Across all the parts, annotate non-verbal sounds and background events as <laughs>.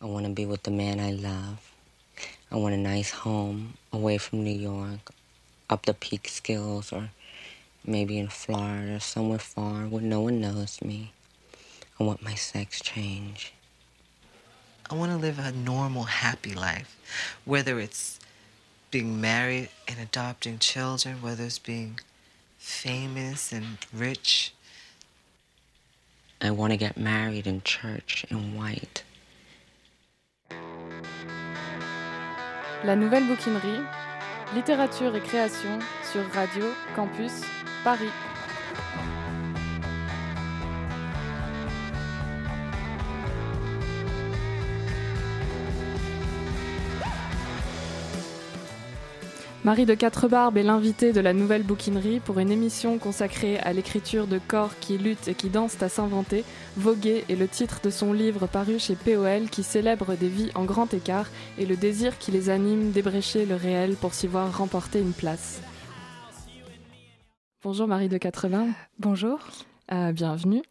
I want to be with the man I love. I want a nice home away from New York, up the peak skills, or maybe in Florida, somewhere far where no one knows me. I want my sex change. I want to live a normal, happy life, whether it's being married and adopting children, whether it's being famous and rich. I want to get married in church in white. La nouvelle bouquinerie, littérature et création sur Radio Campus Paris. Marie de Quatre-Barbes est l'invitée de la nouvelle bouquinerie pour une émission consacrée à l'écriture de corps qui luttent et qui dansent à s'inventer. Voguer est le titre de son livre paru chez POL qui célèbre des vies en grand écart et le désir qui les anime d'ébrécher le réel pour s'y voir remporter une place. Bonjour Marie de 80. Bonjour. Euh, bienvenue.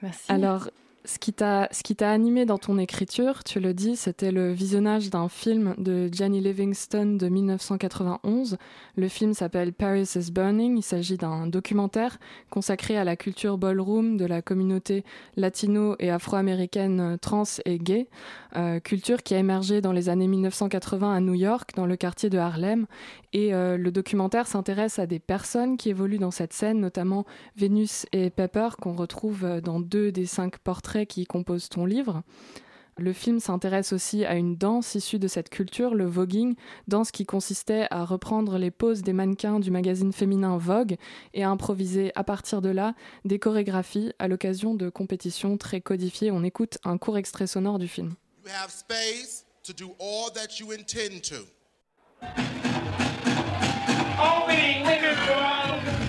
Merci. Alors, ce qui t'a animé dans ton écriture, tu le dis, c'était le visionnage d'un film de Jenny Livingston de 1991. Le film s'appelle Paris is Burning. Il s'agit d'un documentaire consacré à la culture ballroom de la communauté latino et afro-américaine trans et gay, euh, culture qui a émergé dans les années 1980 à New York, dans le quartier de Harlem. Et euh, le documentaire s'intéresse à des personnes qui évoluent dans cette scène, notamment Vénus et Pepper, qu'on retrouve euh, dans deux des cinq portraits qui composent ton livre. Le film s'intéresse aussi à une danse issue de cette culture, le voguing, danse qui consistait à reprendre les poses des mannequins du magazine féminin Vogue et à improviser à partir de là des chorégraphies à l'occasion de compétitions très codifiées. On écoute un court extrait sonore du film. Opening world.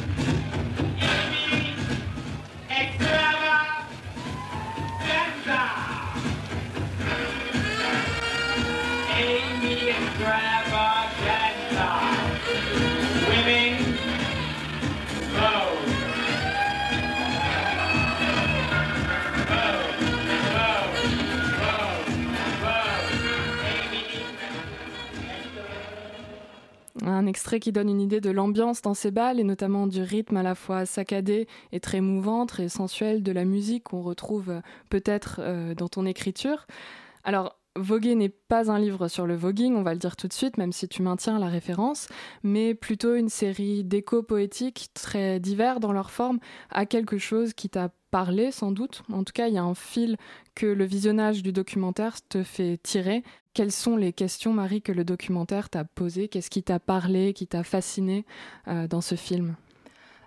Un extrait qui donne une idée de l'ambiance dans ces balles et notamment du rythme à la fois saccadé et très mouvant, très sensuel de la musique qu'on retrouve euh, peut-être euh, dans ton écriture. Alors, Voguer n'est pas un livre sur le voguing, on va le dire tout de suite, même si tu maintiens la référence, mais plutôt une série d'échos poétiques très divers dans leur forme à quelque chose qui t'a parlé sans doute. En tout cas, il y a un fil que le visionnage du documentaire te fait tirer. Quelles sont les questions, Marie, que le documentaire t'a posées? Qu'est-ce qui t'a parlé, qui t'a fasciné euh, dans ce film?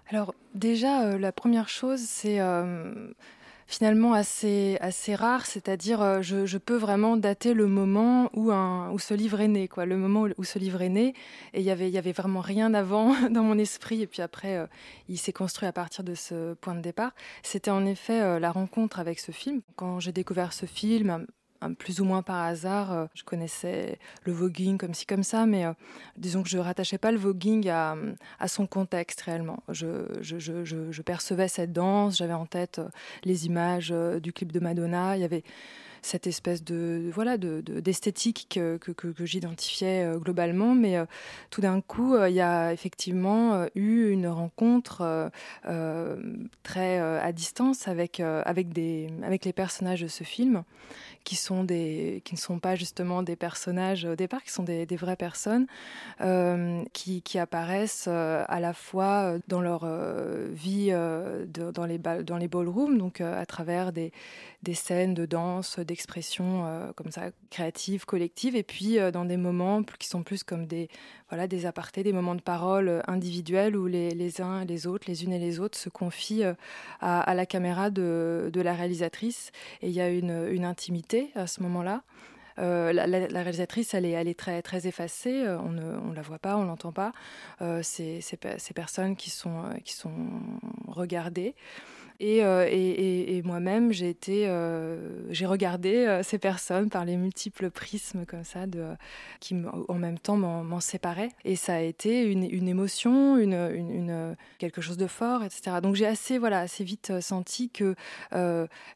Alors déjà, euh, la première chose, c'est euh, finalement assez, assez rare, c'est-à-dire je, peux vraiment dater le moment où, un, où ce livre est né, quoi, le moment où, ce livre est né. Et il y avait, y avait vraiment rien avant <laughs> dans mon esprit, et puis après, il s'est construit à partir de ce point de départ. C'était en effet la rencontre avec ce film. Quand j'ai découvert ce film, plus ou moins par hasard, euh, je connaissais le voguing comme ci comme ça, mais euh, disons que je rattachais pas le voguing à, son contexte réellement. Je, je, percevais cette danse, j'avais en tête euh, les images du clip de Madonna, il y avait cette espèce de voilà de de- d'esthétique que, que, j'identifiais euh, globalement, mais euh, tout d'un coup, euh, il y a effectivement eu une rencontre très à distance avec, avec, des, avec les personnages de ce film, qui, sont des, qui ne sont pas justement des personnages au départ, qui sont des, vraies personnes, qui, qui apparaissent à la fois dans leur vie de- dans, les dans les ballrooms, donc à travers des, des scènes de danse, d'expression euh, comme ça, créatives, collectives, et puis euh, dans des moments qui sont plus comme des, voilà, des apartés, des moments de parole euh, individuels où les, les uns et les autres, les unes et les autres, se confient à, la caméra de, de la réalisatrice. Et il y a une, une intimité à ce moment-là. La, réalisatrice, elle est, elle est très, très effacée. On ne on la voit pas, on l'entend pas. Euh, pe- ces personnes qui sont, qui sont regardées. Et, euh, et, moi-même, j'ai euh, regardé euh, ces personnes par les multiples prismes comme ça, de, qui en même temps m'en séparaient. Et ça a été une, émotion, quelque chose de fort, etc. Donc j'ai assez, voilà, assez vite senti que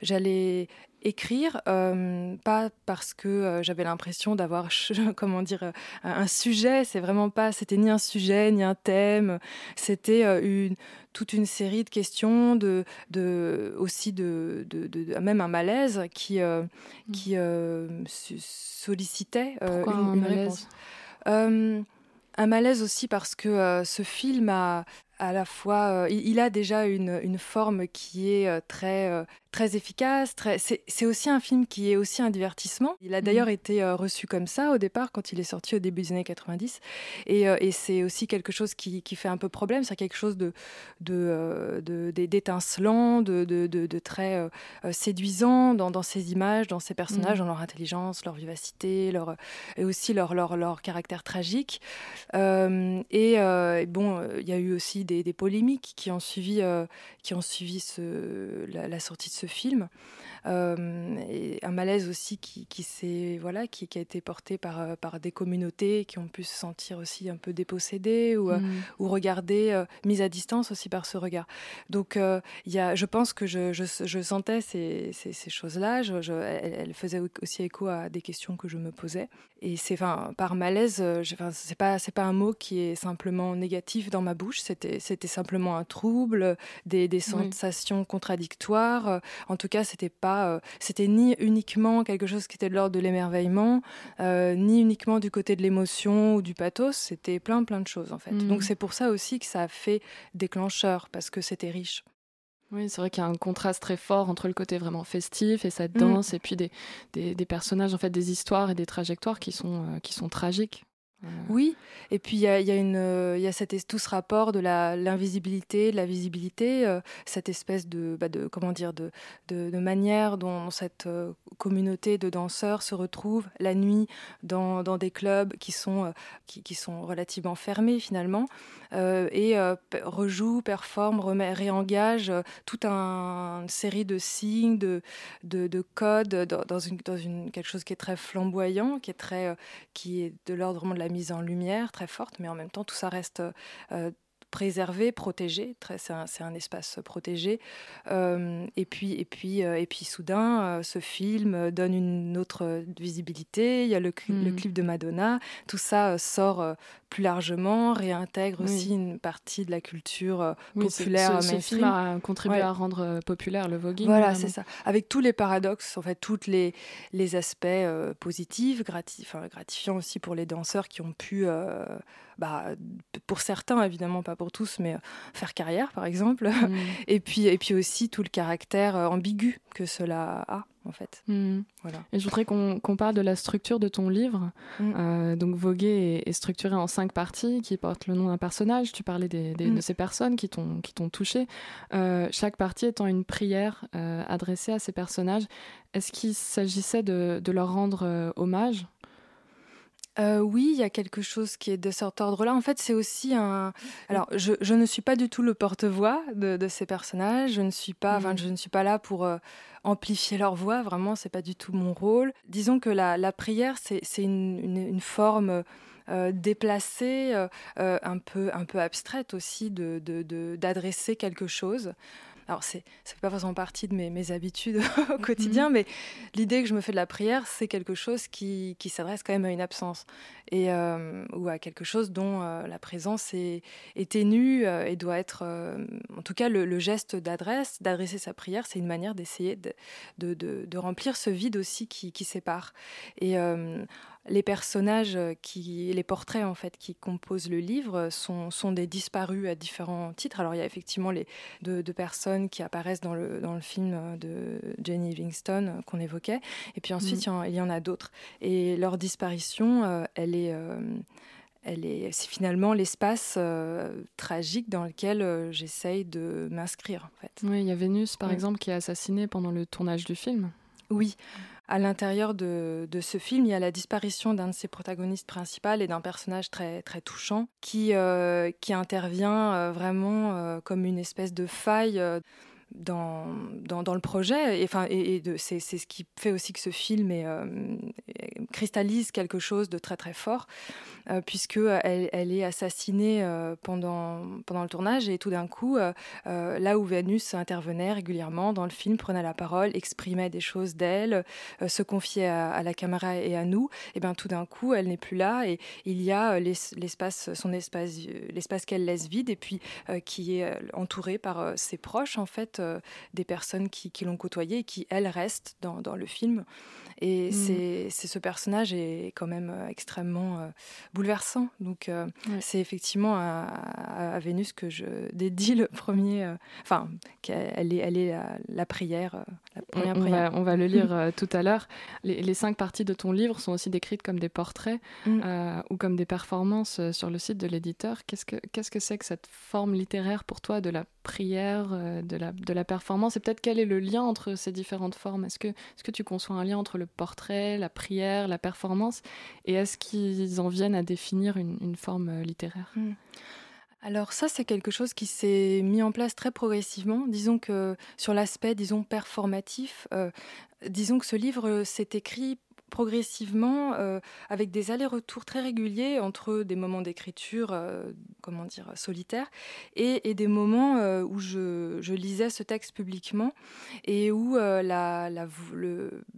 j'allais écrire, euh, pas parce que euh, j'avais l'impression d'avoir, <laughs> comment dire, euh, un sujet. C'est vraiment pas, c'était ni un sujet ni un thème. C'était une toute une série de questions, de, de aussi de, de, de même un malaise qui mm. qui sollicitait Pourquoi une, un une malaise réponse. un malaise aussi parce que ce film a à la fois, il, il, a déjà une, une forme qui est très très efficace. Très... C'est aussi un film qui est aussi un divertissement. Il a d'ailleurs mmh. été euh, reçu comme ça au départ quand il est sorti au début des années 90. Et, euh, et c'est aussi quelque chose qui, qui, fait un peu problème. C'est quelque chose de d'étincelant, de, de, de, de, très euh, séduisant dans, dans ces images, dans ces personnages, mmh. dans leur intelligence, leur vivacité, leur, et aussi leur, leur, leur caractère tragique. et, et, bon, il y a eu aussi des, des polémiques qui ont suivi, qui ont suivi ce, la, la sortie de ce film. Euh, et un malaise aussi qui, qui, voilà, qui, qui, a été porté par, euh, par des communautés qui ont pu se sentir aussi un peu dépossédées ou, euh, mm. ou regarder, euh, mise à distance aussi par ce regard. Donc euh, y a, je pense que je, je, je sentais ces, ces, ces choses-là. Je, je, elle, elle, faisait aussi écho à des questions que je me posais. Et c'est enfin, par malaise, c'est pas, pas un mot qui est simplement négatif dans ma bouche, c'était simplement un trouble, des, des sensations contradictoires. En tout cas, c'était pas euh, c'était ni uniquement quelque chose qui était de l'ordre de l'émerveillement, euh, ni uniquement du côté de l'émotion ou du pathos, c'était plein plein de choses en fait. Mmh. Donc c'est pour ça aussi que ça a fait déclencheur, parce que c'était riche. Oui, c'est vrai qu'il y a un contraste très fort entre le côté vraiment festif et cette danse, mmh. et puis des, des, des, personnages, en fait, des histoires et des trajectoires qui sont, euh, qui sont tragiques. Oui, et puis il y a, a cette, tout ce rapport de l'invisibilité, de la visibilité, euh, cette espèce de, bah de comment dire, de, manière dont cette euh, communauté de danseurs se retrouve la nuit dans, des clubs qui sont, euh, qui, sont relativement fermés finalement, euh, et euh, rejoue, performe, remet, réengage toute un, une série de signes, de, de, de codes dans, quelque chose qui est très flamboyant, qui est, très, qui est de l'ordre de la mise en lumière très forte, mais en même temps tout ça reste euh, préservé, protégé. C'est un, un, espace protégé. Euh, et puis, et puis, euh, et puis, soudain, euh, ce film donne une autre visibilité. Il y a le, mmh. le clip de Madonna. Tout ça euh, sort euh, plus largement, réintègre oui. aussi une partie de la culture oui, populaire. Ce, ce film a contribué ouais. à rendre populaire le voguing. Voilà, c'est ça. Avec tous les paradoxes, en fait, tous les, les aspects positifs, grati enfin, gratifiants aussi pour les danseurs qui ont pu bah, pour certains évidemment pas pour tous mais euh, faire carrière par exemple mmh. <laughs> et puis et puis aussi tout le caractère euh, ambigu que cela a en fait. Mmh. voilà. Et je voudrais qu'on qu parle de la structure de ton livre. Mmh. euh, donc Voguer est, est structuré en cinq parties qui portent le nom d'un personnage. Tu parlais des, des, de ces personnes qui t'ont qui t'ont touché. Euh, chaque partie étant une prière euh, adressée à ces personnages est-ce qu'il s'agissait de, de leur rendre hommage? Euh, oui, il y a quelque chose qui est de cet ordre-là. En fait, c'est aussi un. Alors, je, je, ne suis pas du tout le porte-voix de, de, ces personnages. Je ne suis pas, enfin, je ne suis pas là pour euh, amplifier leur voix. Vraiment, c'est pas du tout mon rôle. Disons que la, la prière, c'est une, une, une, forme. Euh, déplacée, un peu un peu abstraite aussi de d'adresser quelque chose alors c'est ça fait pas forcément partie de mes, mes habitudes <laughs> au quotidien, mmh. mais l'idée que je me fais de la prière, c'est quelque chose qui, qui s'adresse quand même à une absence et euh, ou à quelque chose dont euh, la présence est, est ténue euh, et doit être, en tout cas le, le geste d'adresse, d'adresser sa prière, c'est une manière d'essayer de, de, de, de, remplir ce vide aussi qui, qui sépare. Et les personnages qui les portraits en fait qui composent le livre sont, sont des disparus à différents titres alors il y a effectivement les deux, deux personnes qui apparaissent dans le, dans le film de Jenny Livingston qu'on évoquait et puis ensuite mmh. il, y en, a d'autres et leur disparition euh, elle est euh, elle est c'est finalement l'espace euh, tragique dans lequel euh, j'essaye de m'inscrire en fait. Oui, il y a Vénus par oui. exemple qui est assassinée pendant le tournage du film. Oui. À l'intérieur de, ce film, il y a la disparition d'un de ses protagonistes principaux et d'un personnage très, touchant qui, euh, intervient euh, vraiment euh, comme une espèce de faille. Euh, dans, dans, le projet. Et, et, et c'est ce qui fait aussi que ce film est, euh, cristallise quelque chose de très très fort, euh, puisque elle, elle est assassinée euh, pendant, pendant le tournage et tout d'un coup, euh, euh, là où Vénus intervenait régulièrement dans le film, prenait la parole, exprimait des choses d'elle, euh, se confiait à, la caméra et à nous, et bien tout d'un coup, elle n'est plus là et il y a euh, l'es- l'espace, son espace, euh, l'espace qu'elle laisse vide et puis euh, qui est euh, entouré par euh, ses proches en fait, euh, des personnes qui, qui l'ont côtoyée et qui elles restent dans, dans le film. Et Mm. c'est, c'est ce personnage est quand même euh, extrêmement euh, bouleversant. Donc euh, Ouais. c'est effectivement à, Vénus que je dédie le premier, enfin qu'elle est, elle est la, la prière, la On, première on prière. va, on va le lire <laughs> tout à l'heure. Les, les cinq parties de ton livre sont aussi décrites comme des portraits Mm. ou comme des performances sur le site de l'éditeur. Qu'est-ce que qu'est-ce que c'est que cette forme littéraire pour toi de la prière, euh, de, la, performance. Et peut-être quel est le lien entre ces différentes formes? Est-ce que, est que tu conçois un lien entre le portrait, la prière, la performance? Et est-ce qu'ils en viennent à définir une, forme euh, littéraire? Alors ça, c'est quelque chose qui s'est mis en place très progressivement. Disons que sur l'aspect, disons, performatif, euh, disons que ce livre s'est écrit progressivement euh, avec des allers-retours très réguliers entre des moments d'écriture, euh, comment dire, solitaires, et, des moments euh, où je, lisais ce texte publiquement et où euh, la-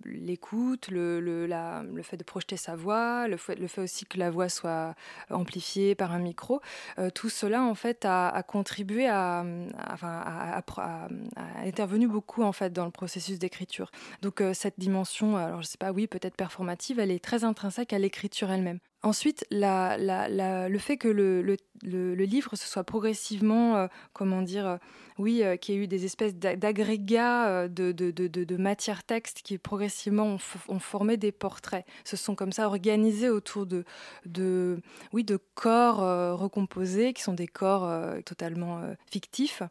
l'écoute, le, le, fait de projeter sa voix, le fait, le fait aussi que la voix soit amplifiée par un micro, tout cela en fait a, contribué à, à- à, intervenu beaucoup en fait dans le processus d'écriture. Donc cette dimension, alors je sais pas, oui, peut-être performative, elle est très intrinsèque à l'écriture elle-même. Ensuite, la, la- la- le fait que le, le- le- le livre se soit progressivement, euh, comment dire, euh, oui, euh, qu'il y ait eu des espèces d'a- d'agrégats de, de, de, matière texte qui progressivement ont, formé des portraits, se sont comme ça organisés autour de, de, oui, de corps recomposés, qui sont des corps totalement fictifs.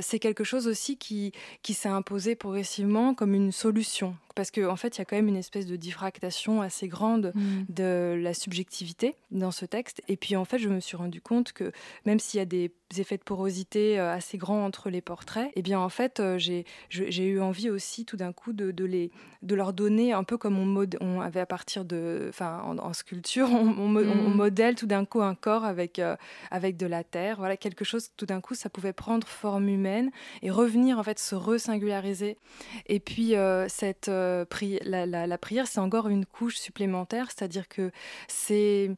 C'est quelque chose aussi qui, qui s'est imposé progressivement comme une solution. Parce qu'en en fait, il y a quand même une espèce de diffractation assez grande de la subjectivité dans ce texte. Et puis en fait, je me suis rendu compte que même s'il y a des effets de porosité euh, assez grands entre les portraits, eh bien en fait, euh, j'ai eu envie aussi tout d'un coup de, de, les, de leur donner un peu comme on, mode, on avait à partir de, enfin en, en sculpture, <laughs> on, Mhm. modèle tout d'un coup un corps avec, euh, avec de la terre, voilà quelque chose tout d'un coup ça pouvait prendre forme humaine et revenir en fait se resingulariser. Et puis euh, cette euh, pri- la, la- la prière, c'est encore une couche supplémentaire, c'est-à-dire que c'est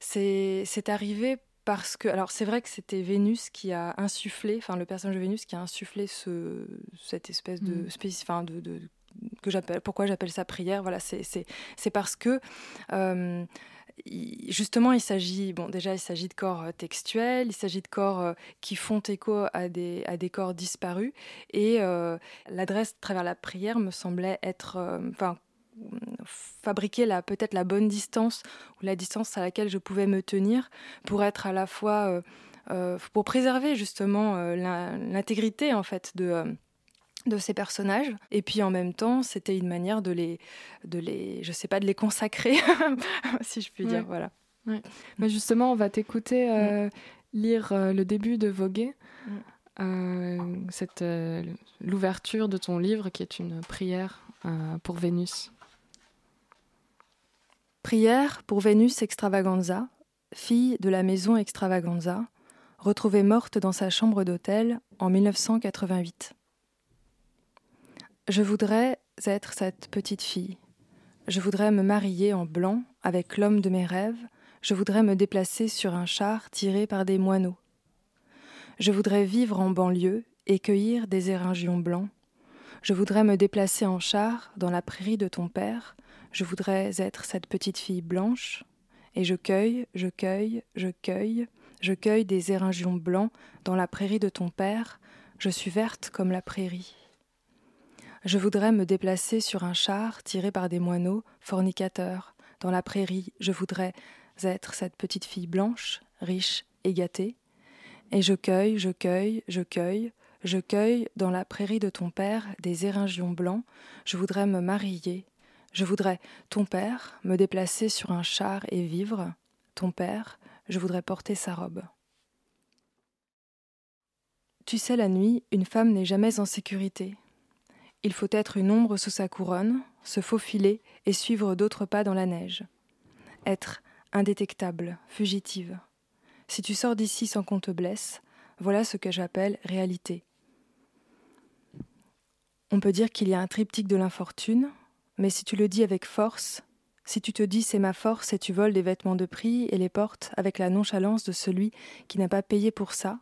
c'est c'est arrivé parce que alors c'est vrai que c'était Vénus qui a insufflé, enfin le personnage de Vénus qui a insufflé ce cette espèce de Mm. enfin de, de- que j'appelle pourquoi j'appelle ça prière voilà c'est c'est c'est parce que euh, justement, il s'agit, bon, déjà, il s'agit de corps euh, textuels, il s'agit de corps euh, qui font écho à des, à des corps disparus, et euh, l'adresse à travers la prière me semblait être, euh, enfin, fabriquer la peut-être la bonne distance ou la distance à laquelle je pouvais me tenir pour être à la fois euh, euh, pour préserver justement euh, l'in- l'intégrité en fait de de ces personnages. Et puis en même temps c'était une manière de les de les je sais pas de les consacrer <laughs> si je puis Ouais. dire voilà Mais justement, on va t'écouter euh, lire euh, le début de Voguer, euh, cette, l'ouverture de ton livre qui est une prière pour Vénus. Prière pour Vénus Extravaganza, fille de la maison Extravaganza, retrouvée morte dans sa chambre d'hôtel en 1988. Je voudrais être cette petite fille. Je voudrais me marier en blanc avec l'homme de mes rêves. Je voudrais me déplacer sur un char tiré par des moineaux. Je voudrais vivre en banlieue et cueillir des éringions blancs. Je voudrais me déplacer en char dans la prairie de ton père. Je voudrais être cette petite fille blanche. Et je cueille, je cueille, je cueille, je cueille des éringions blancs dans la prairie de ton père. Je suis verte comme la prairie. Je voudrais me déplacer sur un char tiré par des moineaux fornicateurs. Dans la prairie, je voudrais être cette petite fille blanche, riche et gâtée. Et je cueille, je cueille, je cueille, je cueille dans la prairie de ton père des éringions blancs. Je voudrais me marier. Je voudrais, ton père, me déplacer sur un char et vivre. Ton père, je voudrais porter sa robe. Tu sais, la nuit, une femme n'est jamais en sécurité. Il faut être une ombre sous sa couronne, se faufiler et suivre d'autres pas dans la neige. Être indétectable, fugitive. Si tu sors d'ici sans qu'on te blesse, voilà ce que j'appelle réalité. On peut dire qu'il y a un triptyque de l'infortune, mais si tu le dis avec force, si tu te dis c'est ma force et tu voles des vêtements de prix et les portes avec la nonchalance de celui qui n'a pas payé pour ça,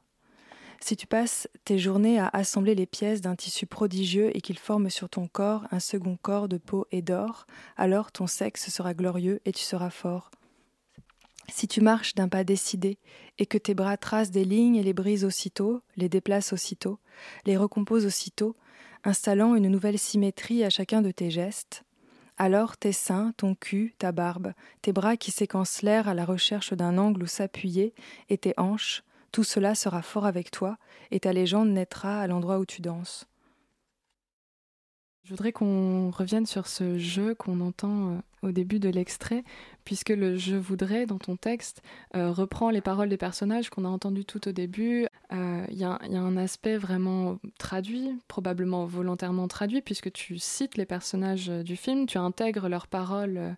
si tu passes tes journées à assembler les pièces d'un tissu prodigieux et qu'il forme sur ton corps un second corps de peau et d'or, alors ton sexe sera glorieux et tu seras fort. Si tu marches d'un pas décidé et que tes bras tracent des lignes et les brisent aussitôt, les déplacent aussitôt, les recomposent aussitôt, installant une nouvelle symétrie à chacun de tes gestes, alors tes seins, ton cul, ta barbe, tes bras qui séquencent l'air à la recherche d'un angle où s'appuyer, et tes hanches, tout cela sera fort avec toi, et ta légende naîtra à l'endroit où tu danses. Je voudrais qu'on revienne sur ce jeu qu'on entend euh, au début de l'extrait, puisque le je voudrais dans ton texte euh, reprend les paroles des personnages qu'on a entendus tout au début. Euh, Il y, a un aspect vraiment traduit, probablement volontairement traduit, puisque tu cites les personnages du film, tu intègres leurs paroles.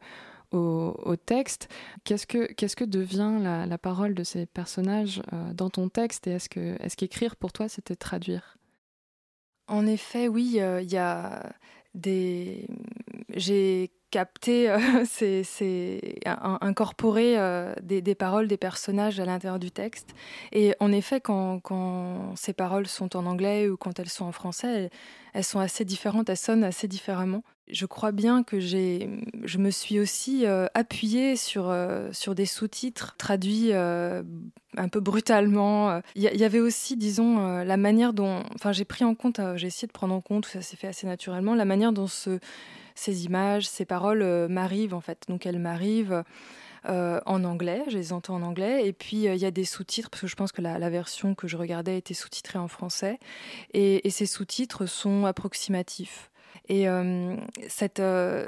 Au, texte. Qu'est-ce que, devient la, parole de ces personnages euh, dans ton texte et est-ce qu'écrire pour toi c'était traduire? En effet, oui, il euh, y a des. J'ai capté, euh, <laughs> c'est, c'est incorporer euh, des, des, paroles des personnages à l'intérieur du texte. Et en effet, quand, ces paroles sont en anglais ou quand elles sont en français, elles, sont assez différentes, elles sonnent assez différemment. Je crois bien que j'ai, je me suis aussi euh, appuyée sur, sur des sous-titres traduits un peu brutalement. Il y, y, avait aussi, disons, la manière dont, enfin, j'ai pris en compte, j'ai essayé de prendre en compte, ça s'est fait assez naturellement, la manière dont ce ces images, ces paroles euh, m'arrivent en fait. Donc elles m'arrivent euh, en anglais, je les entends en anglais, et puis il euh, y a des sous-titres, parce que je pense que la, version que je regardais était sous-titrée en français, et ces sous-titres sont approximatifs. Et euh, euh,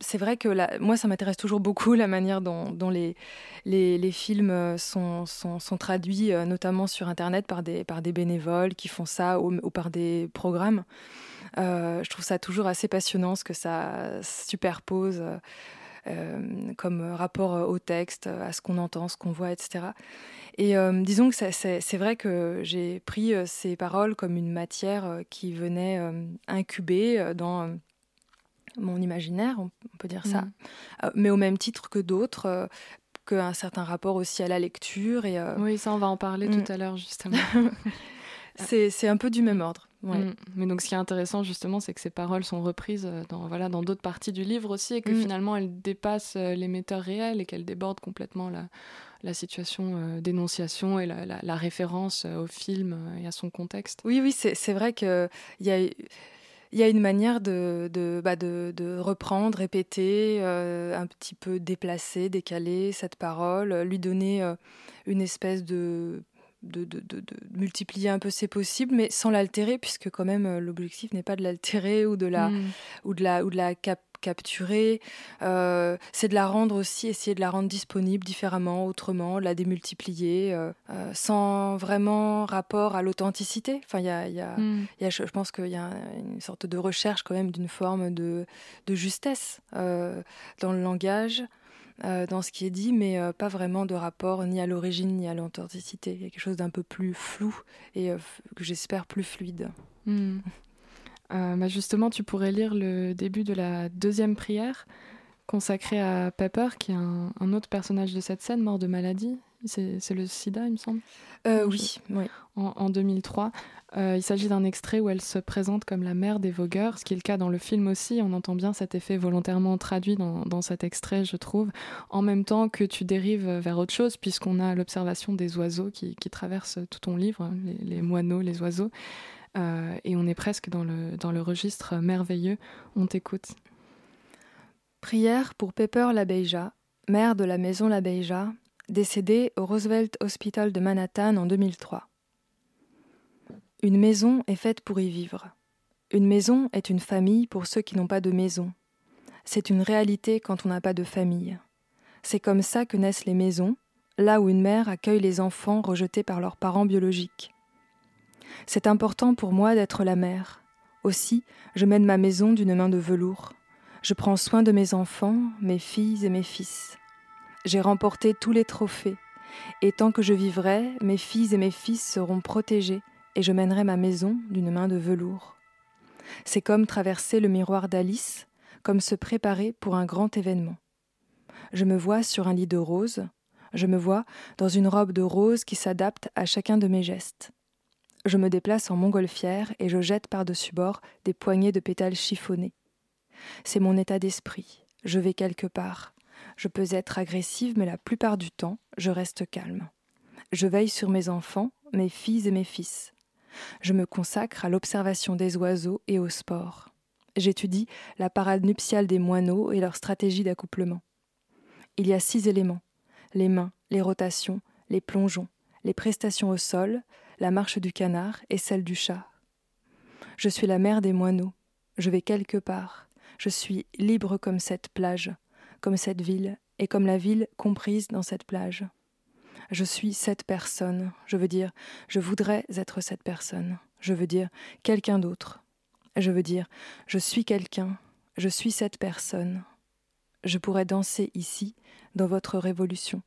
c'est vrai que moi, ça m'intéresse toujours beaucoup la manière dont, les, films sont, sont, traduits, euh, notamment sur Internet, par des, bénévoles qui font ça ou, par des programmes. Euh, je trouve ça toujours assez passionnant ce que ça superpose euh, comme rapport au texte, à ce qu'on entend, ce qu'on voit, etc. Et euh, disons que c'est vrai que j'ai pris euh, ces paroles comme une matière euh, qui venait euh, incuber dans mon imaginaire, on peut dire ça, mmh. mais au même titre que d'autres qu'un certain rapport aussi à la lecture. Et, euh... Oui, ça, on va en parler mmh. tout à l'heure, justement. <laughs> c'est un peu du même ordre. Ouais. Mmh. Mais donc, ce qui est intéressant, justement, c'est que ces paroles sont reprises dans voilà dans d'autres parties du livre aussi, et que mmh. finalement, elles dépassent l'émetteur réel et qu'elles débordent complètement la, la situation euh, d'énonciation et la, la, la, référence au film et à son contexte. Oui, oui, c'est vrai qu'il y a il y a une manière de, de, bah de, de reprendre, répéter, euh, un petit peu déplacer, décaler cette parole, lui donner euh, une espèce de de, de, de, de, multiplier un peu ses possibles, mais sans l'altérer, puisque quand même euh, l'objectif n'est pas de l'altérer ou de la mmh. ou de la ou de la cap capturer. Euh, c'est de la rendre aussi, essayer de la rendre disponible différemment, autrement, la démultiplier, euh, euh, sans vraiment rapport à l'authenticité. Enfin, y a, y a, mmh. y a, je pense qu'il y a une sorte de recherche quand même d'une forme de, de justesse dans le langage euh, dans ce qui est dit, mais euh, pas vraiment de rapport ni à l'origine ni à l'authenticité. Il y a quelque chose d'un peu plus flou et euh, que j'espère plus fluide. Mmh. <laughs> bah justement, tu pourrais lire le début de la deuxième prière consacrée à Pepper, qui est un, un autre personnage de cette scène, mort de maladie. C'est le sida, il me semble? Oui, oui. En, en 2003. Euh, il s'agit d'un extrait où elle se présente comme la mère des vogueurs, ce qui est le cas dans le film aussi. On entend bien cet effet volontairement traduit dans, cet extrait, je trouve, en même temps que tu dérives vers autre chose, puisqu'on a l'observation des oiseaux qui, traversent tout ton livre, les, les moineaux, les oiseaux. Euh, et on est presque dans le, dans le registre merveilleux. On t'écoute. Prière pour Pepper Labeija, mère de la maison Labeija, décédée au Roosevelt Hospital de Manhattan en 2003. Une maison est faite pour y vivre. Une maison est une famille pour ceux qui n'ont pas de maison. C'est une réalité quand on n'a pas de famille. C'est comme ça que naissent les maisons, là où une mère accueille les enfants rejetés par leurs parents biologiques. C'est important pour moi d'être la mère. Aussi, je mène ma maison d'une main de velours. Je prends soin de mes enfants, mes filles et mes fils. J'ai remporté tous les trophées, et tant que je vivrai, mes filles et mes fils seront protégés, et je mènerai ma maison d'une main de velours. C'est comme traverser le miroir d'Alice, comme se préparer pour un grand événement. Je me vois sur un lit de roses, je me vois dans une robe de rose qui s'adapte à chacun de mes gestes. Je me déplace en montgolfière et je jette par-dessus bord des poignées de pétales chiffonnés. C'est mon état d'esprit. Je vais quelque part. Je peux être agressive, mais la plupart du temps, je reste calme. Je veille sur mes enfants, mes filles et mes fils. Je me consacre à l'observation des oiseaux et au sport. J'étudie la parade nuptiale des moineaux et leur stratégie d'accouplement. Il y a six éléments les mains, les rotations, les plongeons, les prestations au sol, la marche du canard et celle du chat. Je suis la mère des moineaux. Je vais quelque part. Je suis libre comme cette plage, comme cette ville, et comme la ville comprise dans cette plage. Je suis cette personne. Je veux dire, je voudrais être cette personne. Je veux dire, quelqu'un d'autre. Je veux dire, je suis quelqu'un. Je suis cette personne. Je pourrais danser ici, dans votre révolution.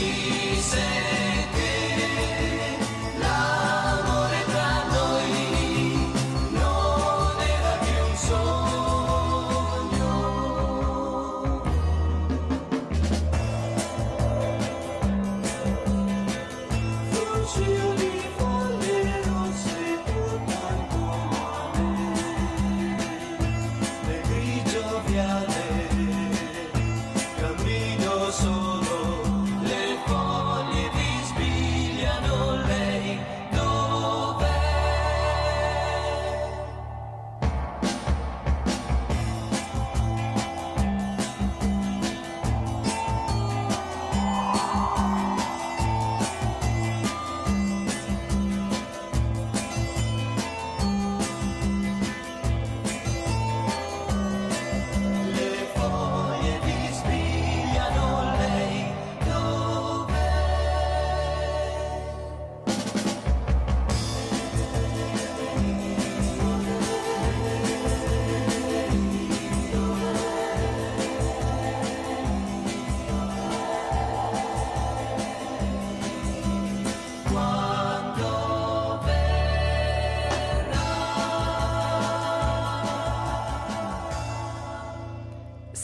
dizem.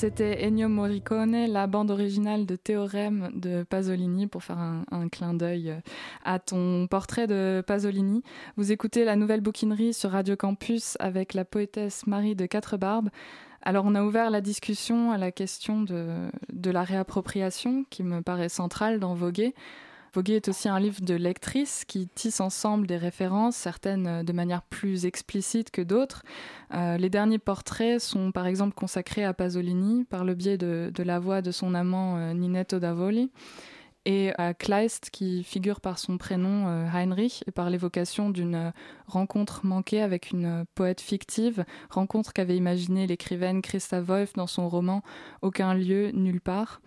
C'était Ennio Morricone, la bande originale de Théorème de Pasolini, pour faire un, clin d'œil euh, à ton portrait de Pasolini. Vous écoutez la nouvelle bouquinerie sur Radio Campus avec la poétesse Marie de Quatre-Barbes. Alors on a ouvert la discussion à la question de, de la réappropriation qui me paraît centrale dans Voguer. Voguer est aussi un livre de lectrices qui tisse ensemble des références, certaines de manière plus explicite que d'autres. Euh, les derniers portraits sont par exemple consacrés à Pasolini par le biais de, la voix de son amant euh, Ninetto Davoli et à Kleist qui figure par son prénom euh, Heinrich et par l'évocation d'une euh, rencontre manquée avec une euh, poète fictive, rencontre qu'avait imaginée l'écrivaine Christa Wolf dans son roman Aucun lieu, nulle part.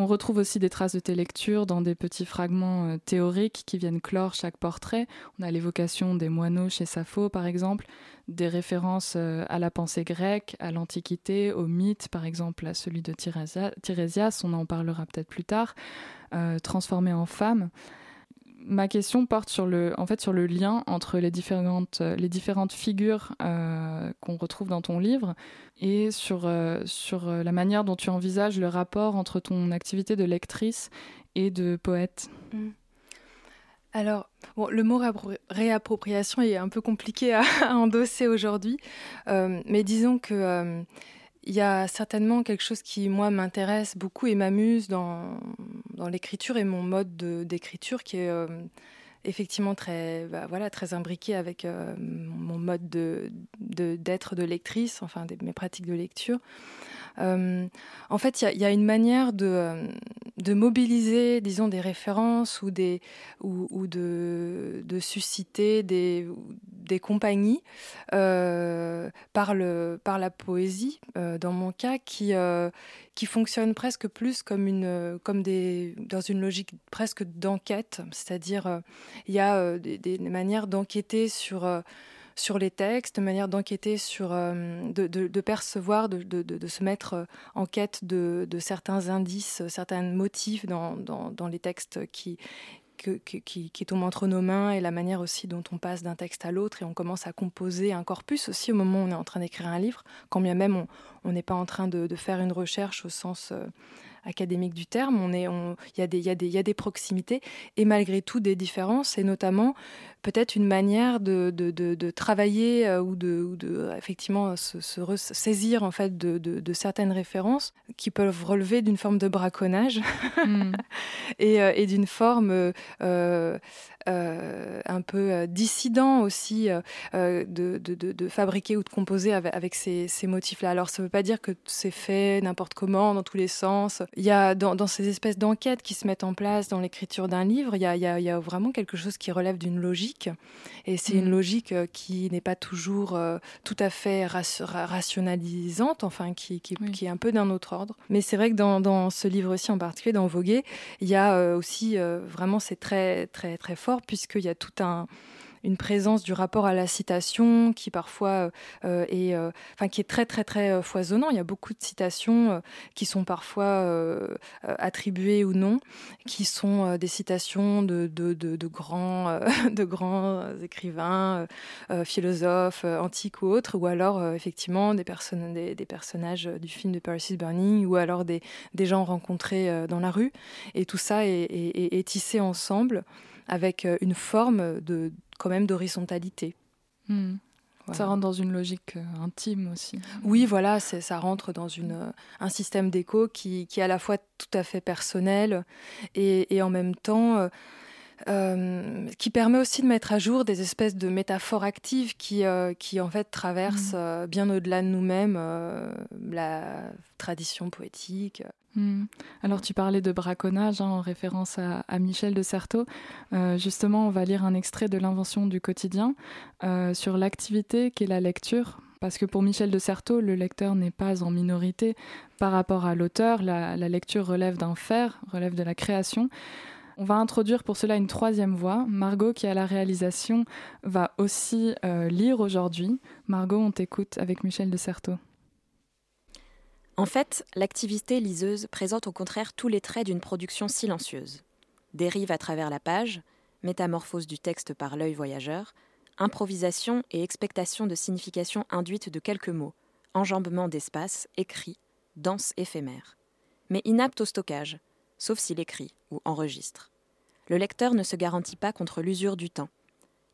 On retrouve aussi des traces de tes lectures dans des petits fragments euh, théoriques qui viennent clore chaque portrait. On a l'évocation des moineaux chez Sappho, par exemple, des références euh, à la pensée grecque, à l'Antiquité, au mythe, par exemple à celui de Tirésias, on en parlera peut-être plus tard, euh, transformé en femme. Ma question porte sur le, en fait, sur le lien entre les différentes, les différentes figures euh, qu'on retrouve dans ton livre et sur, euh, sur la manière dont tu envisages le rapport entre ton activité de lectrice et de poète. Mm. Alors, le mot réappropriation est un peu compliqué <laughs> à, endosser aujourd'hui, euh, mais disons que euh, il y a certainement quelque chose qui, moi, m'intéresse beaucoup et m'amuse dans, dans l'écriture et mon mode d'écriture qui est euh, effectivement très, bah, voilà, très imbriqué avec euh, mon mode de, d'être de, lectrice, enfin mes pratiques de lecture. Euh, en fait, il y, a une manière de, euh, de, mobiliser, disons, des références ou, des, ou, de, de, susciter des, des compagnies par, le, par la poésie, dans mon cas, qui, qui fonctionne presque plus comme, une, comme des, dans une logique presque d'enquête, c'est-à-dire il y a des, des, manières d'enquêter sur les textes, manière d'enquêter sur, euh, de, percevoir, de, se mettre en quête de, certains indices, certains motifs dans, dans les textes qui, qui, tombent entre nos mains et la manière aussi dont on passe d'un texte à l'autre et on commence à composer un corpus aussi au moment où on est en train d'écrire un livre, quand bien même on n'est pas en train de, de, faire une recherche au sens euh, académique du terme. On est, il on, y, y, y, a des proximités et malgré tout des différences et notamment peut-être une manière de, de, de, de travailler euh, ou, de, ou de effectivement se, se saisir en fait de, de, certaines références qui peuvent relever d'une forme de braconnage mm. <laughs> et, euh, et d'une forme euh, un peu euh, dissident aussi euh, de, de, de, fabriquer ou de composer avec, avec ces, ces motifs-là. Alors ça ne veut pas dire que c'est fait n'importe comment, dans tous les sens. Il y a dans, dans ces espèces d'enquêtes qui se mettent en place dans l'écriture d'un livre, il y, a, il, y a, il y a vraiment quelque chose qui relève d'une logique. Et c'est mmh. une logique qui n'est pas toujours euh, tout à fait rationalisante, enfin qui, qui, oui. qui est un peu d'un autre ordre. Mais c'est vrai que dans, dans ce livre-ci en particulier, dans Voguer, il y a euh, aussi euh, vraiment c'est très très très fort puisqu'il y a tout un une présence du rapport à la citation qui parfois euh, est, euh, enfin qui est très très très euh, foisonnant. Il y a beaucoup de citations euh, qui sont parfois euh, attribuées ou non, qui sont euh, des citations de, de, de, grands <laughs> de grands écrivains, philosophes antiques ou autres, ou alors effectivement des personnes des, personnages du film de Paris is Burning, ou alors des, des gens rencontrés dans la rue. Et tout ça est tissé ensemble avec une forme de quand même d'horizontalité. Mmh. Voilà. Ça rentre dans une logique euh, intime aussi. Oui, voilà, ça rentre dans une, euh, un système d'écho qui, qui, est à la fois tout à fait personnel et, et en même temps euh, euh, qui permet aussi de mettre à jour des espèces de métaphores actives qui, euh, qui en fait traversent euh, bien au-delà de nous-mêmes euh, la tradition poétique. Mmh. Alors tu parlais de braconnage hein, en référence à, à Michel de Certeau. Euh, justement, on va lire un extrait de l'invention du quotidien euh, sur l'activité qu'est la lecture. Parce que pour Michel de Certeau, le lecteur n'est pas en minorité par rapport à l'auteur. La, lecture relève d'un faire, relève de la création. On va introduire pour cela une troisième voix. Margot, qui a la réalisation, va aussi euh, lire aujourd'hui. Margot, on t'écoute avec Michel de Certeau. En fait, l'activité liseuse présente au contraire tous les traits d'une production silencieuse. Dérive à travers la page, métamorphose du texte par l'œil voyageur, improvisation et expectation de signification induite de quelques mots, enjambement d'espace, écrit, danse éphémère. Mais inapte au stockage, sauf s'il écrit ou enregistre. Le lecteur ne se garantit pas contre l'usure du temps.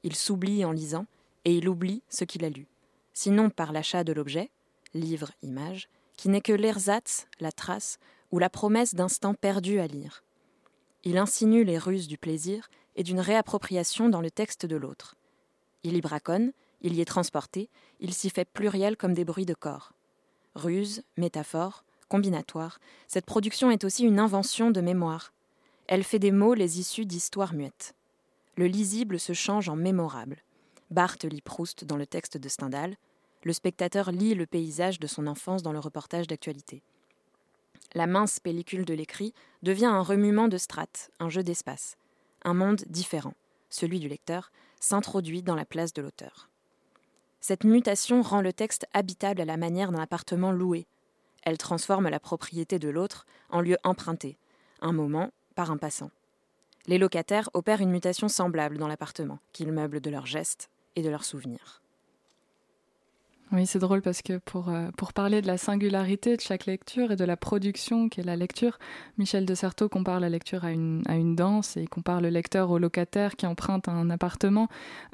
Il s'oublie en lisant et il oublie ce qu'il a lu. Sinon par l'achat de l'objet, livre, image, qui n'est que l'ersatz, la trace ou la promesse d'instants perdus à lire. Il insinue les ruses du plaisir et d'une réappropriation dans le texte de l'autre. Il y braconne, il y est transporté, il s'y fait pluriel comme des bruits de corps. Ruse, métaphore, combinatoire, cette production est aussi une invention de mémoire. Elle fait des mots les issues d'histoires muettes. Le lisible se change en mémorable. Barthes lit Proust dans le texte de Stendhal, le spectateur lit le paysage de son enfance dans le reportage d'actualité. La mince pellicule de l'écrit devient un remuement de strates, un jeu d'espace. Un monde différent, celui du lecteur, s'introduit dans la place de l'auteur. Cette mutation rend le texte habitable à la manière d'un appartement loué, elle transforme la propriété de l'autre en lieu emprunté, un moment par un passant. Les locataires opèrent une mutation semblable dans l'appartement, qu'ils meublent de leurs gestes et de leurs souvenirs. Oui, c'est drôle parce que pour, euh, pour parler de la singularité de chaque lecture et de la production qu'est la lecture, Michel de Certeau compare la lecture à une, à une danse et compare le lecteur au locataire qui emprunte un appartement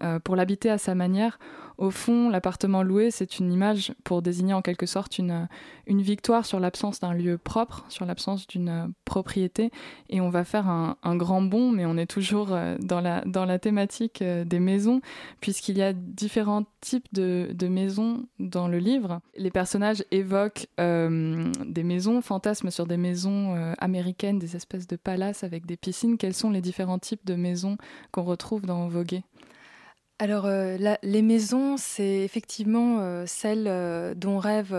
euh, pour l'habiter à sa manière. Au fond, l'appartement loué, c'est une image pour désigner en quelque sorte une, victoire sur l'absence d'un lieu propre, sur l'absence d'une propriété. Et on va faire un, un, grand bond, mais on est toujours euh, dans la, thématique des maisons, puisqu'il y a différents types de, maisons dans le livre. Les personnages évoquent euh, des maisons, fantasment sur des maisons euh, américaines, des espèces de palaces avec des piscines. Quels sont les différents types de maisons qu'on retrouve dans Voguer Alors, euh, les maisons, c'est effectivement euh, celles euh, dont rêve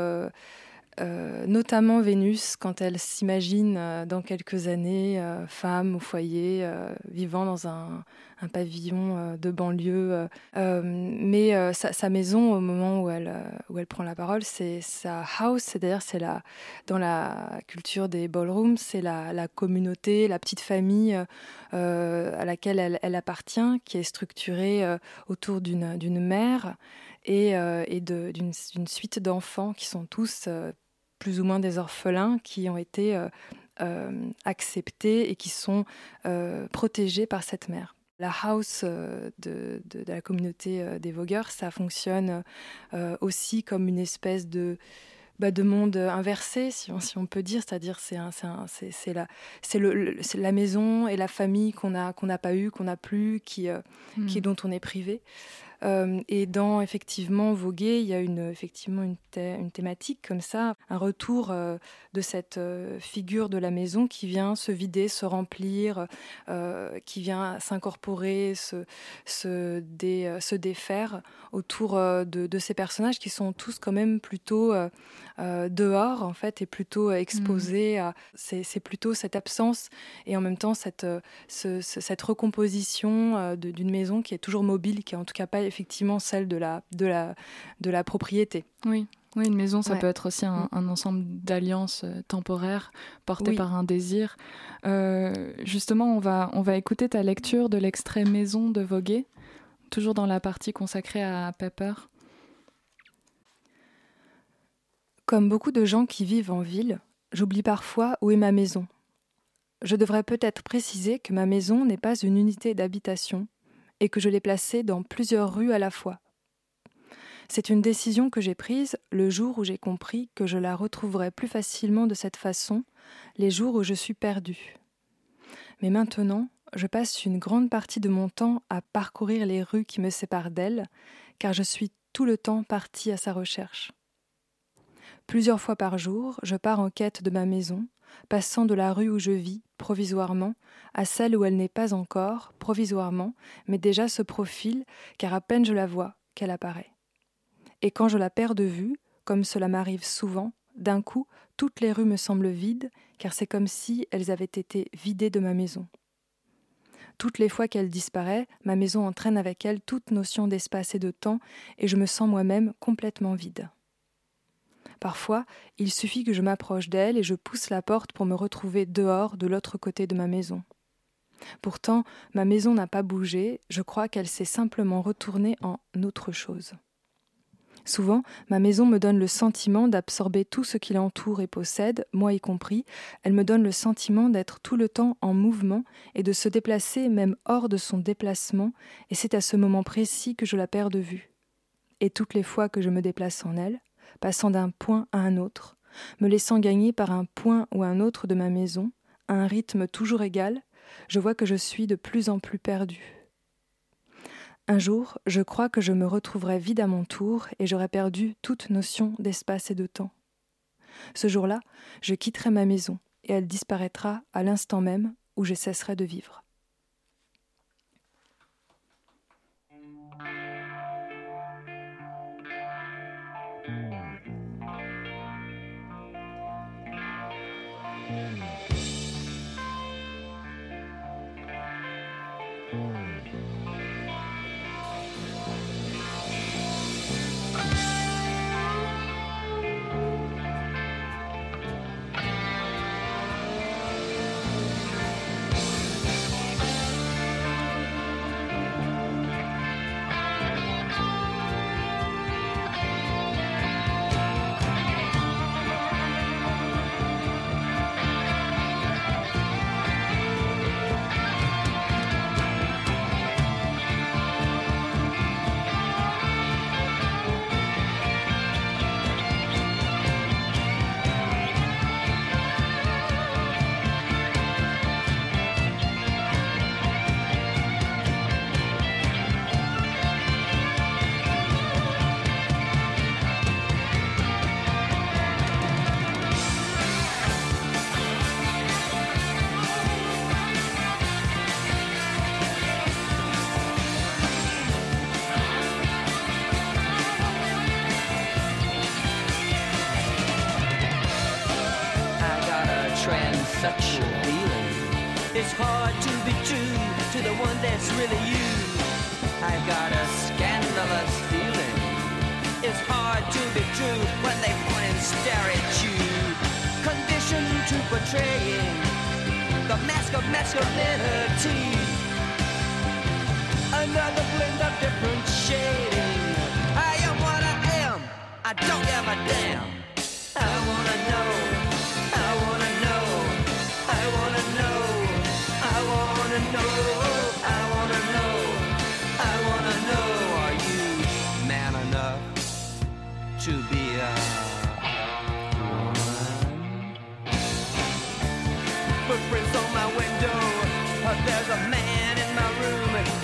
euh, notamment Vénus quand elle s'imagine euh, dans quelques années euh, femme au foyer, vivant dans un, pavillon de banlieue. mais sa, maison, au moment où elle, où elle prend la parole, c'est sa house, c'est-à-dire c'est la, dans la culture des ballrooms, c'est la, communauté, la petite famille à laquelle elle, appartient, qui est structurée autour d'une mère et, et d'une suite d'enfants qui sont tous plus ou moins des orphelins qui ont été euh, euh, acceptés et qui sont euh, protégés par cette mère. La house de, de, de la communauté des vogueurs, ça fonctionne aussi comme une espèce de, bah, de monde inversé, si on, si on peut dire, c'est-à-dire c'est c'est la, la maison et la famille qu'on n'a pas eu, qu'on n'a plus, qui, mmh. qui dont on est privé. Euh, et dans effectivement Voguer, il y a une, effectivement une, thé une thématique comme ça, un retour euh, de cette euh, figure de la maison qui vient se vider, se remplir, qui vient s'incorporer, se, se, dé, se défaire autour de, de, ces personnages qui sont tous quand même plutôt dehors en fait et plutôt exposés mmh. à c'est plutôt cette absence et en même temps cette, ce, cette recomposition d'une maison qui est toujours mobile, qui est en tout cas pas effectivement celle de la, de la, de la propriété. Oui. Oui, une maison, ça ouais. peut être aussi un, un ensemble d'alliances euh, temporaires portées oui. par un désir. Euh, justement, on va, on va écouter ta lecture de l'extrait Maison de Voguet, toujours dans la partie consacrée à Pepper. Comme beaucoup de gens qui vivent en ville, j'oublie parfois où est ma maison. Je devrais peut-être préciser que ma maison n'est pas une unité d'habitation et que je l'ai placée dans plusieurs rues à la fois. C'est une décision que j'ai prise le jour où j'ai compris que je la retrouverais plus facilement de cette façon les jours où je suis perdue. Mais maintenant, je passe une grande partie de mon temps à parcourir les rues qui me séparent d'elle, car je suis tout le temps partie à sa recherche. Plusieurs fois par jour, je pars en quête de ma maison, passant de la rue où je vis, provisoirement, à celle où elle n'est pas encore, provisoirement, mais déjà se profile, car à peine je la vois qu'elle apparaît. Et quand je la perds de vue, comme cela m'arrive souvent, d'un coup, toutes les rues me semblent vides, car c'est comme si elles avaient été vidées de ma maison. Toutes les fois qu'elle disparaît, ma maison entraîne avec elle toute notion d'espace et de temps, et je me sens moi-même complètement vide. Parfois, il suffit que je m'approche d'elle et je pousse la porte pour me retrouver dehors de l'autre côté de ma maison. Pourtant, ma maison n'a pas bougé, je crois qu'elle s'est simplement retournée en autre chose. Souvent, ma maison me donne le sentiment d'absorber tout ce qui l'entoure et possède, moi y compris. Elle me donne le sentiment d'être tout le temps en mouvement et de se déplacer même hors de son déplacement, et c'est à ce moment précis que je la perds de vue. Et toutes les fois que je me déplace en elle, passant d'un point à un autre, me laissant gagner par un point ou un autre de ma maison, à un rythme toujours égal, je vois que je suis de plus en plus perdue. Un jour, je crois que je me retrouverai vide à mon tour et j'aurai perdu toute notion d'espace et de temps. Ce jour-là, je quitterai ma maison et elle disparaîtra à l'instant même où je cesserai de vivre.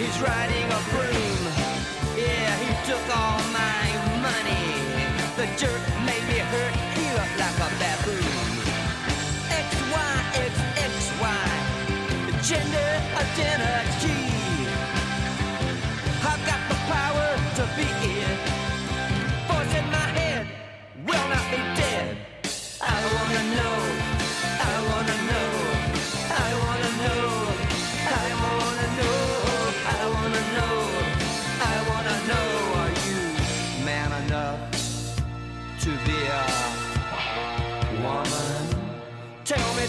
He's riding a broom. Yeah, he took all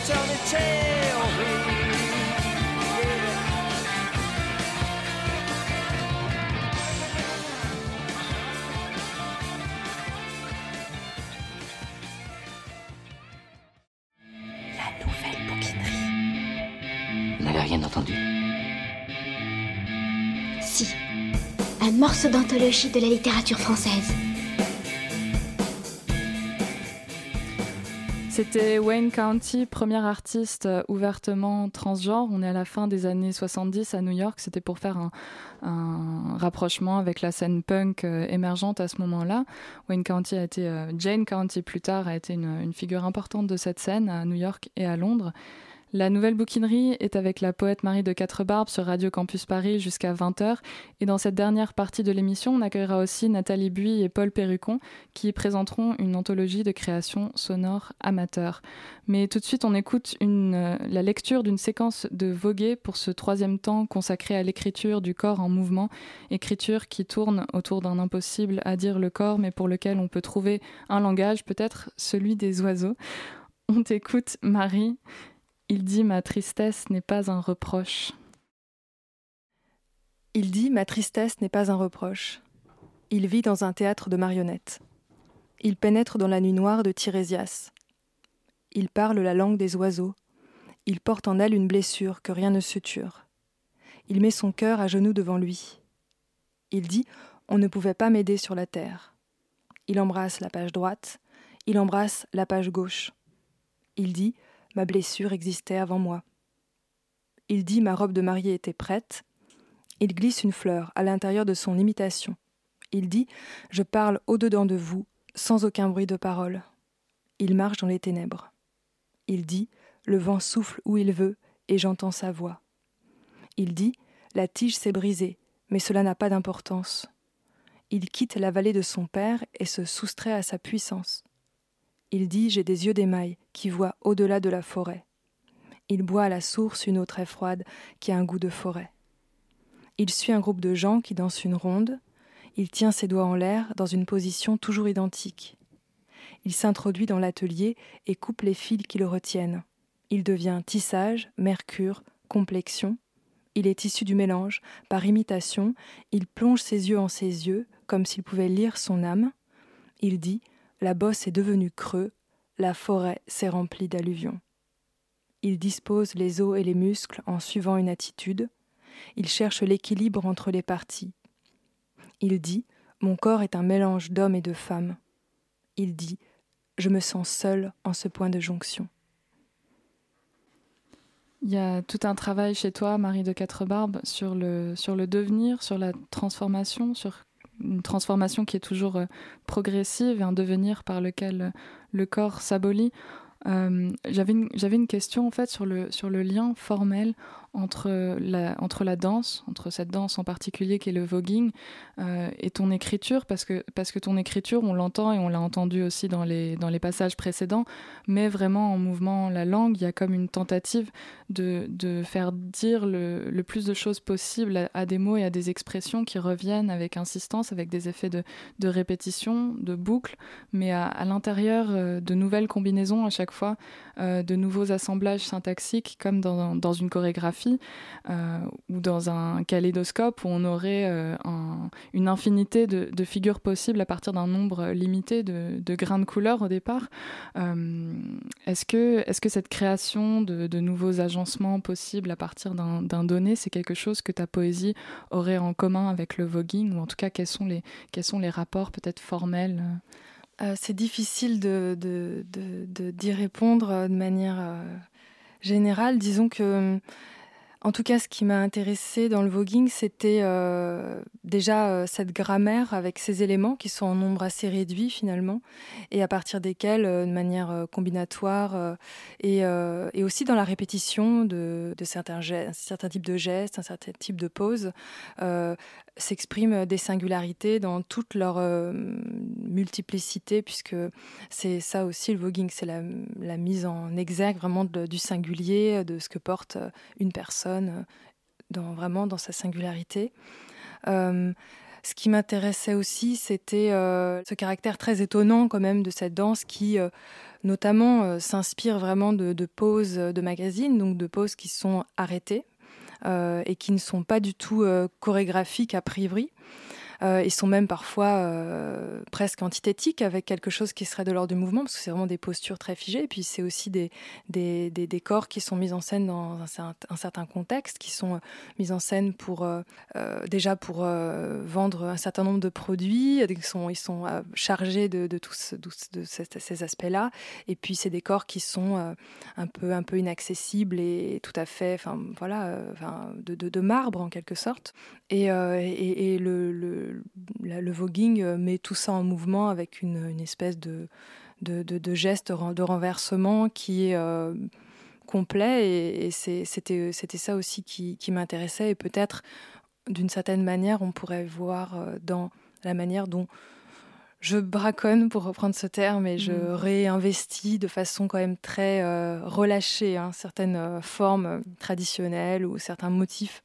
Tell me, tell me, tell me. Yeah. La nouvelle bouquinerie. Vous n'avez rien entendu? Si. Un morceau d'anthologie de la littérature française. C'était Wayne County, premier artiste euh, ouvertement transgenre. On est à la fin des années 70 à New York. C'était pour faire un, rapprochement avec la scène punk euh, émergente à ce moment-là. Wayne County a été, euh, Jane County plus tard, a été une figure importante de cette scène à New York et à Londres. La nouvelle bouquinerie est avec la poète Marie de Quatre-Barbes sur Radio Campus Paris jusqu'à 20h. Et dans cette dernière partie de l'émission, on accueillera aussi Nathalie Buis et Paul Perrucon qui présenteront une anthologie de création sonore amateur. Mais tout de suite, on écoute une, euh, la lecture d'une séquence de Voguet pour ce troisième temps consacré à l'écriture du corps en mouvement, écriture qui tourne autour d'un impossible à dire le corps, mais pour lequel on peut trouver un langage, peut-être celui des oiseaux. On t'écoute, Marie. Il dit ma tristesse n'est pas un reproche. Il dit Ma tristesse n'est pas un reproche. Il vit dans un théâtre de marionnettes. Il pénètre dans la nuit noire de Tirésias. Il parle la langue des oiseaux. Il porte en elle une blessure que rien ne suture. Il met son cœur à genoux devant lui. Il dit On ne pouvait pas m'aider sur la terre. Il embrasse la page droite. Il embrasse la page gauche. Il dit Ma blessure existait avant moi. Il dit Ma robe de mariée était prête. Il glisse une fleur à l'intérieur de son imitation. Il dit Je parle au-dedans de vous, sans aucun bruit de parole. Il marche dans les ténèbres. Il dit Le vent souffle où il veut, et j'entends sa voix. Il dit La tige s'est brisée, mais cela n'a pas d'importance. Il quitte la vallée de son père et se soustrait à sa puissance. Il dit J'ai des yeux d'émail qui voient au-delà de la forêt. Il boit à la source une eau très froide qui a un goût de forêt. Il suit un groupe de gens qui dansent une ronde. Il tient ses doigts en l'air dans une position toujours identique. Il s'introduit dans l'atelier et coupe les fils qui le retiennent. Il devient tissage, mercure, complexion. Il est issu du mélange. Par imitation, il plonge ses yeux en ses yeux, comme s'il pouvait lire son âme. Il dit La bosse est devenue creux, la forêt s'est remplie d'alluvions. Il dispose les os et les muscles en suivant une attitude. Il cherche l'équilibre entre les parties. Il dit Mon corps est un mélange d'hommes et de femmes. Il dit Je me sens seul en ce point de jonction. Il y a tout un travail chez toi, Marie de Quatre-Barbes, sur le, sur le devenir, sur la transformation, sur une transformation qui est toujours euh, progressive et un devenir par lequel euh, le corps s'abolit. Euh, J'avais une, une question en fait sur le, sur le lien formel entre la, entre la danse, entre cette danse en particulier qui est le voguing, euh, et ton écriture, parce que, parce que ton écriture, on l'entend et on l'a entendu aussi dans les, dans les passages précédents, mais vraiment en mouvement la langue, il y a comme une tentative de, de faire dire le, le, plus de choses possible à, des mots et à des expressions qui reviennent avec insistance, avec des effets de, de répétition, de boucle, mais à, à l'intérieur euh, de nouvelles combinaisons à chaque fois, euh, de nouveaux assemblages syntaxiques, comme dans, dans une chorégraphie euh, ou dans un kaléidoscope où on aurait euh, un, une infinité de, figures possibles à partir d'un nombre limité de, grains de couleurs au départ. Euh, est-ce que, est -ce que cette création de, nouveaux agencements possibles à partir d'un donné, c'est quelque chose que ta poésie aurait en commun avec le voguing? Ou en tout cas quels sont les, quels sont les rapports peut-être formels? Euh, C'est difficile d'y répondre de manière générale. Disons que en tout cas, ce qui m'a intéressé dans le voguing, c'était euh, déjà euh, cette grammaire avec ces éléments qui sont en nombre assez réduit finalement, et à partir desquels, euh, de manière combinatoire, et, aussi dans la répétition de, certains, gestes, certains types de gestes, un certain type de poses, s'expriment des singularités dans toute leur euh, multiplicité, puisque c'est ça aussi le voguing, c'est la, mise en exergue vraiment du singulier, de ce que porte une personne dans, vraiment dans sa singularité. Euh, ce qui m'intéressait aussi, c'était euh, ce caractère très étonnant quand même de cette danse qui, euh, notamment, euh, s'inspire vraiment de, poses de magazines, donc de poses qui sont arrêtées euh, et qui ne sont pas du tout euh, chorégraphiques a priori. Euh, ils sont même parfois euh, presque antithétiques avec quelque chose qui serait de l'ordre du mouvement, parce que c'est vraiment des postures très figées. Et puis c'est aussi des, des, des, corps qui sont mis en scène dans un, un certain contexte, qui sont euh, mis en scène pour déjà pour vendre un certain nombre de produits. Ils sont, ils sont chargés de, tous ces, aspects-là. Et puis c'est des corps qui sont un peu un peu inaccessibles et tout à fait, enfin voilà, de, de, de marbre en quelque sorte. Et, et, le le, le voguing euh, met tout ça en mouvement avec une, une espèce de, de, de, de geste de renversement qui est euh, complet et, et c'était ça aussi qui, qui m'intéressait et peut-être d'une certaine manière on pourrait voir euh, dans la manière dont je braconne pour reprendre ce terme et je mmh. réinvestis de façon quand même très euh, relâchée hein, certaines euh, formes traditionnelles ou certains motifs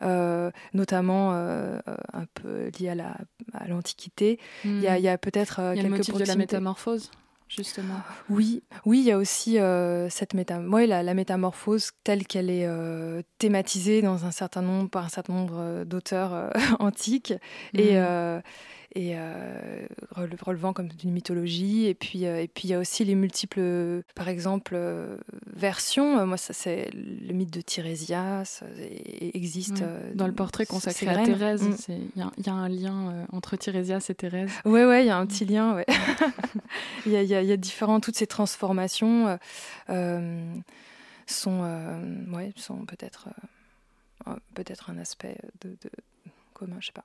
notamment euh, un peu lié à l'Antiquité. La, mmh. Il y a, a peut-être euh, quelques motifs de la métamorphose justement. Oui, oui, il y a aussi euh, cette métamorphose, ouais, la, la, métamorphose telle qu'elle est euh, thématisée dans un certain nombre par un certain nombre euh, d'auteurs euh, <laughs> antiques mmh. et euh, et euh, relevant comme d'une mythologie. Et puis euh, et puis il y a aussi les multiples par exemple euh, versions. Moi ça c'est le mythe de Tirésias existe dans le portrait consacré à Thérèse il mm. y, y, a un lien entre Tirésias et Thérèse. Ouais ouais il y a un petit lien ouais. <laughs> Il y, y, y a différents toutes ces transformations sont ouais sont peut-être peut-être un aspect de, de commun je sais pas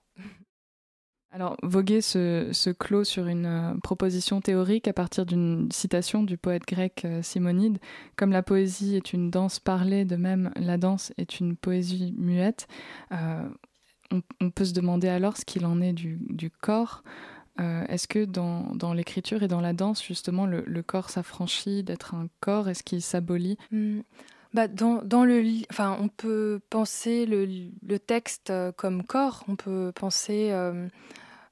Alors, Voguer se, se, clôt sur une euh, proposition théorique à partir d'une citation du poète grec euh, Simonide. Comme la poésie est une danse parlée, de même la danse est une poésie muette. Euh, on, peut se demander alors ce qu'il en est du, corps. Est-ce que dans, l'écriture et dans la danse, justement, le, corps s'affranchit d'être un corps? Est-ce qu'il s'abolit? Mmh. Bah, dans, le enfin on peut penser le, texte comme corps on peut penser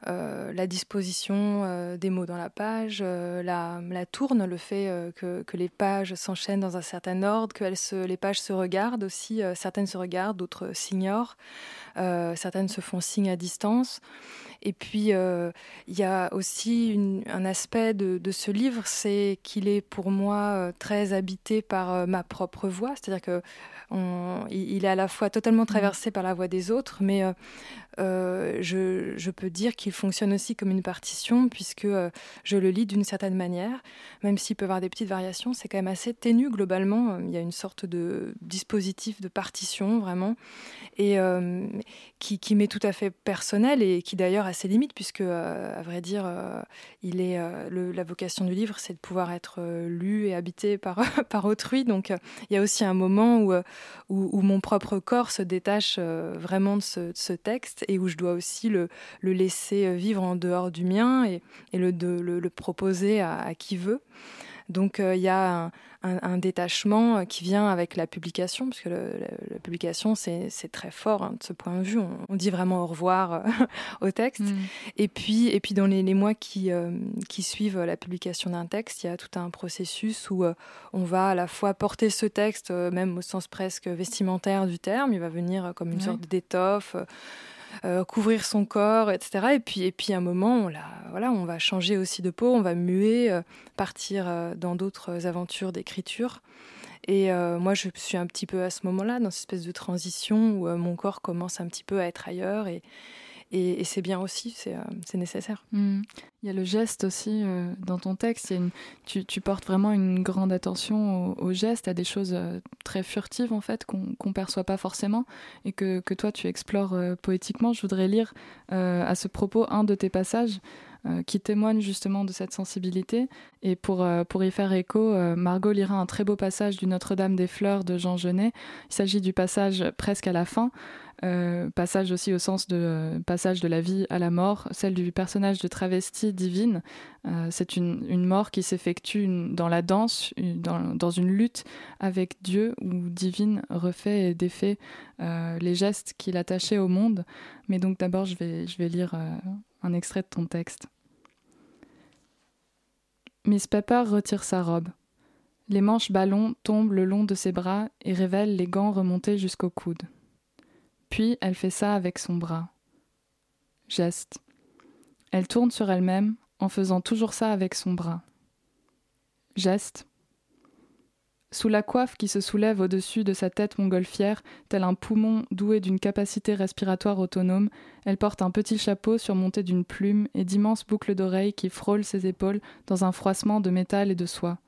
euh, la disposition euh, des mots dans la page, euh, la, tourne, le fait que, les pages s'enchaînent dans un certain ordre, que les pages se regardent aussi, certaines se regardent, d'autres s'ignorent, certaines se font signe à distance. Et puis il euh, y a aussi une, un aspect de, de ce livre, c'est qu'il est pour moi euh, très habité par euh, ma propre voix, c'est-à-dire que on, il, il est à la fois totalement traversé mmh. par la voix des autres, mais euh, euh, je, je peux dire qu'il fonctionne aussi comme une partition, puisque euh, je le lis d'une certaine manière, même s'il peut y avoir des petites variations, c'est quand même assez ténu globalement. Il y a une sorte de dispositif de partition, vraiment, et euh, qui, m'est tout à fait personnel et qui d'ailleurs a ses limites, puisque, euh, à vrai dire, euh, il est, euh, la vocation du livre, c'est de pouvoir être lu et habité par, <laughs> par autrui. Donc, il y a aussi un moment où, où, mon propre corps se détache vraiment de ce, texte et où je dois aussi le, le laisser vivre en dehors du mien et, le, de- le, proposer à qui veut. Donc euh, il y a un, un- un détachement euh, qui vient avec la publication, parce que le- la, la publication c'est très fort hein, de ce point de vue. On, on dit vraiment au revoir euh, <laughs> au texte. Mm. Et puis, et puis dans les, les mois qui, euh, qui suivent la publication d'un texte, il y a tout un processus où on va à la fois porter ce texte, même au sens presque vestimentaire du terme, il va venir comme une sorte d'étoffe. Euh, couvrir son corps, etc. Et puis, et puis à un moment, on, voilà, on va changer aussi de peau, on va muer, euh, partir euh, dans d'autres aventures d'écriture. Et moi, je suis un petit peu à ce moment-là, dans cette espèce de transition où mon corps commence un petit peu à être ailleurs. Et, et, c'est bien aussi, c'est euh, nécessaire. Mm. Il y a le geste aussi euh, dans ton texte. tu, portes vraiment une grande attention au, geste, à des choses euh, très furtives en fait qu'on qu'on perçoit pas forcément et que, toi tu explores poétiquement. Je voudrais lire à ce propos un de tes passages qui témoigne justement de cette sensibilité. Et pour, euh, pour y faire écho, euh, Margot lira un très beau passage du Notre-Dame des Fleurs de Jean Genet. Il s'agit du passage presque à la fin. Euh, passage aussi au sens de euh, passage de la vie à la mort, celle du personnage de travesti divine. Euh, c'est une, une mort qui s'effectue dans la danse, dans, dans une lutte avec Dieu, où divine refait et défait euh, les gestes qu'il attachait au monde. Mais donc d'abord, je vais, je vais lire euh, un extrait de ton texte. Miss Pepper retire sa robe. Les manches ballons tombent le long de ses bras et révèlent les gants remontés jusqu'au coude. Puis elle fait ça avec son bras. Geste. Elle tourne sur elle-même en faisant toujours ça avec son bras. Geste. Sous la coiffe qui se soulève au-dessus de sa tête montgolfière, tel un poumon doué d'une capacité respiratoire autonome, elle porte un petit chapeau surmonté d'une plume et d'immenses boucles d'oreilles qui frôlent ses épaules dans un froissement de métal et de soie.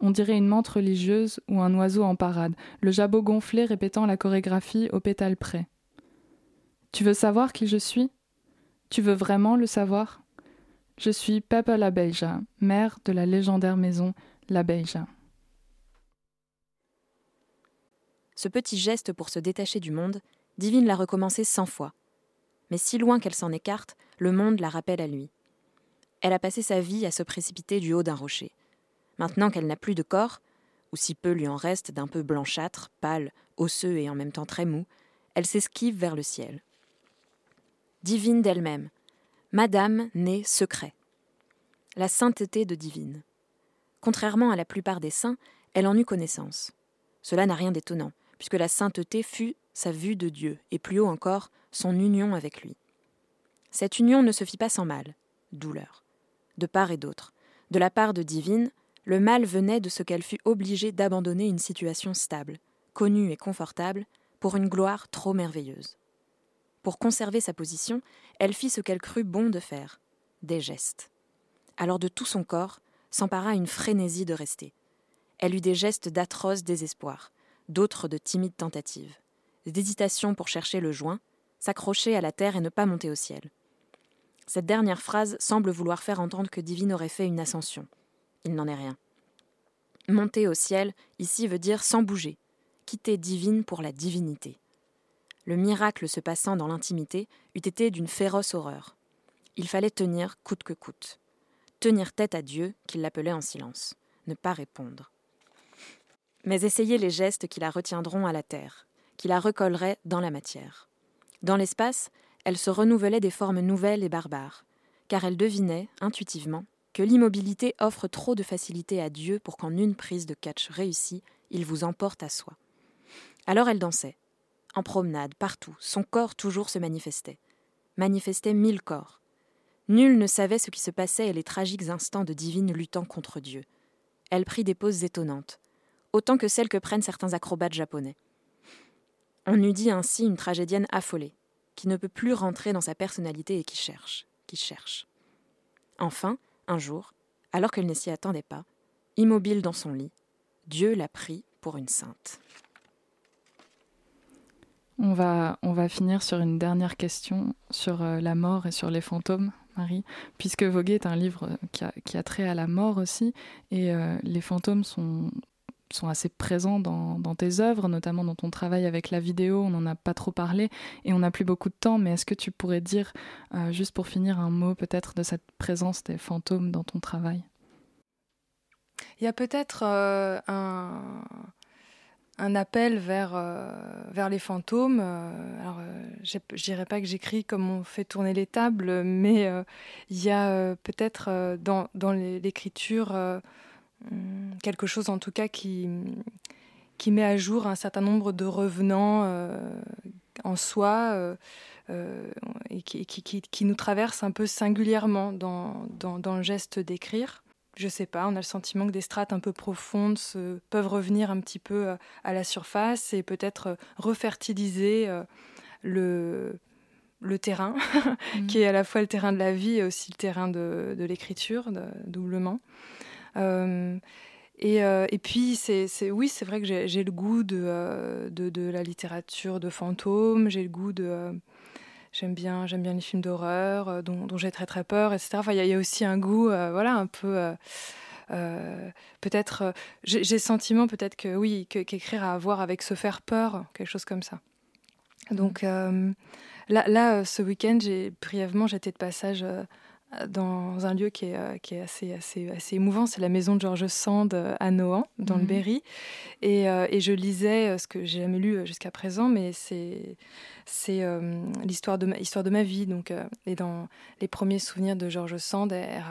On dirait une menthe religieuse ou un oiseau en parade, le jabot gonflé répétant la chorégraphie au pétale près. Tu veux savoir qui je suis? Tu veux vraiment le savoir? Je suis Peppa la Beija, mère de la légendaire maison La Beija. Ce petit geste pour se détacher du monde, Divine l'a recommencé cent fois. Mais si loin qu'elle s'en écarte, le monde la rappelle à lui. Elle a passé sa vie à se précipiter du haut d'un rocher. Maintenant qu'elle n'a plus de corps, ou si peu lui en reste d'un peu blanchâtre, pâle, osseux et en même temps très mou, elle s'esquive vers le ciel. Divine d'elle-même, Madame née secret. La sainteté de Divine. Contrairement à la plupart des saints, elle en eut connaissance. Cela n'a rien d'étonnant, puisque la sainteté fut sa vue de Dieu, et plus haut encore, son union avec lui. Cette union ne se fit pas sans mal, douleur, de part et d'autre. De la part de Divine, le mal venait de ce qu'elle fut obligée d'abandonner une situation stable, connue et confortable, pour une gloire trop merveilleuse. Pour conserver sa position, elle fit ce qu'elle crut bon de faire, des gestes. Alors de tout son corps s'empara une frénésie de rester. Elle eut des gestes d'atroce désespoir, d'autres de timides tentatives, d'hésitation pour chercher le joint, s'accrocher à la terre et ne pas monter au ciel. Cette dernière phrase semble vouloir faire entendre que Divine aurait fait une ascension. Il n'en est rien. Monter au ciel, ici, veut dire sans bouger, quitter Divine pour la divinité. Le miracle se passant dans l'intimité eût été d'une féroce horreur. Il fallait tenir coûte que coûte. Tenir tête à Dieu, qui l'appelait en silence. Ne pas répondre. Mais essayer les gestes qui la retiendront à la terre, qui la recolleraient dans la matière. Dans l'espace, elle se renouvelait des formes nouvelles et barbares, car elle devinait, intuitivement, que l'immobilité offre trop de facilité à Dieu pour qu'en une prise de catch réussie, il vous emporte à soi. Alors elle dansait. En promenade, partout, son corps toujours se manifestait. Manifestait mille corps. Nul ne savait ce qui se passait et les tragiques instants de divine luttant contre Dieu. Elle prit des poses étonnantes, autant que celles que prennent certains acrobates japonais. On eût dit ainsi une tragédienne affolée. qui ne peut plus rentrer dans sa personnalité et qui cherche, qui cherche. Enfin, un jour, alors qu'elle ne s'y attendait pas, immobile dans son lit, Dieu l'a pris pour une sainte. On va, finir sur une dernière question sur euh, la mort et sur les fantômes, Marie, puisque Voguer est un livre qui a, qui a trait à la mort aussi, et euh, les fantômes sont, sont assez présents dans, tes œuvres, notamment dans ton travail avec la vidéo, on n'en a pas trop parlé, et on n'a plus beaucoup de temps, mais est-ce que tu pourrais dire, euh, juste pour finir, un mot peut-être de cette présence des fantômes dans ton travail? Il y a peut-être euh, un appel vers, euh, les fantômes. Alors, je dirais pas que j'écris comme on fait tourner les tables, mais il y a peut-être dans, l'écriture quelque chose en tout cas qui, qui met à jour un certain nombre de revenants en soi et qui, qui, qui, qui, nous traverse un peu singulièrement dans, dans, dans le geste d'écrire je sais pas, on a le sentiment que des strates un peu profondes se, peuvent revenir un petit peu euh, à la surface et peut-être euh, refertiliser euh, le, le terrain, <laughs> mmh. qui est à la fois le terrain de la vie et aussi le terrain de, de l'écriture, doublement. Euh, et, euh, et, puis, c'est, oui, c'est vrai que j'ai, le goût de, de, de, la littérature de fantômes, j'ai le goût de j'aime bien, j'aime bien les films d'horreur euh, dont, dont j'ai très très peur, etc. Enfin, il y, y, a aussi un goût, euh, voilà, un peu. Euh, euh peut-être, j'ai le sentiment peut-être que oui, qu'écrire a à voir avec se faire peur, quelque chose comme ça. Donc là, là, ce week-end, j'ai brièvement, j'étais de passage dans un lieu qui est, qui est assez, assez, assez émouvant. C'est la maison de Georges Sand à Nohant, dans mmh. le Berry. Et, euh, et, je lisais ce que j'ai jamais lu jusqu'à présent, mais c'est c'est euh, l'histoire de, ma, histoire de ma vie. Donc, euh, et dans les premiers souvenirs de Georges Sand, elle,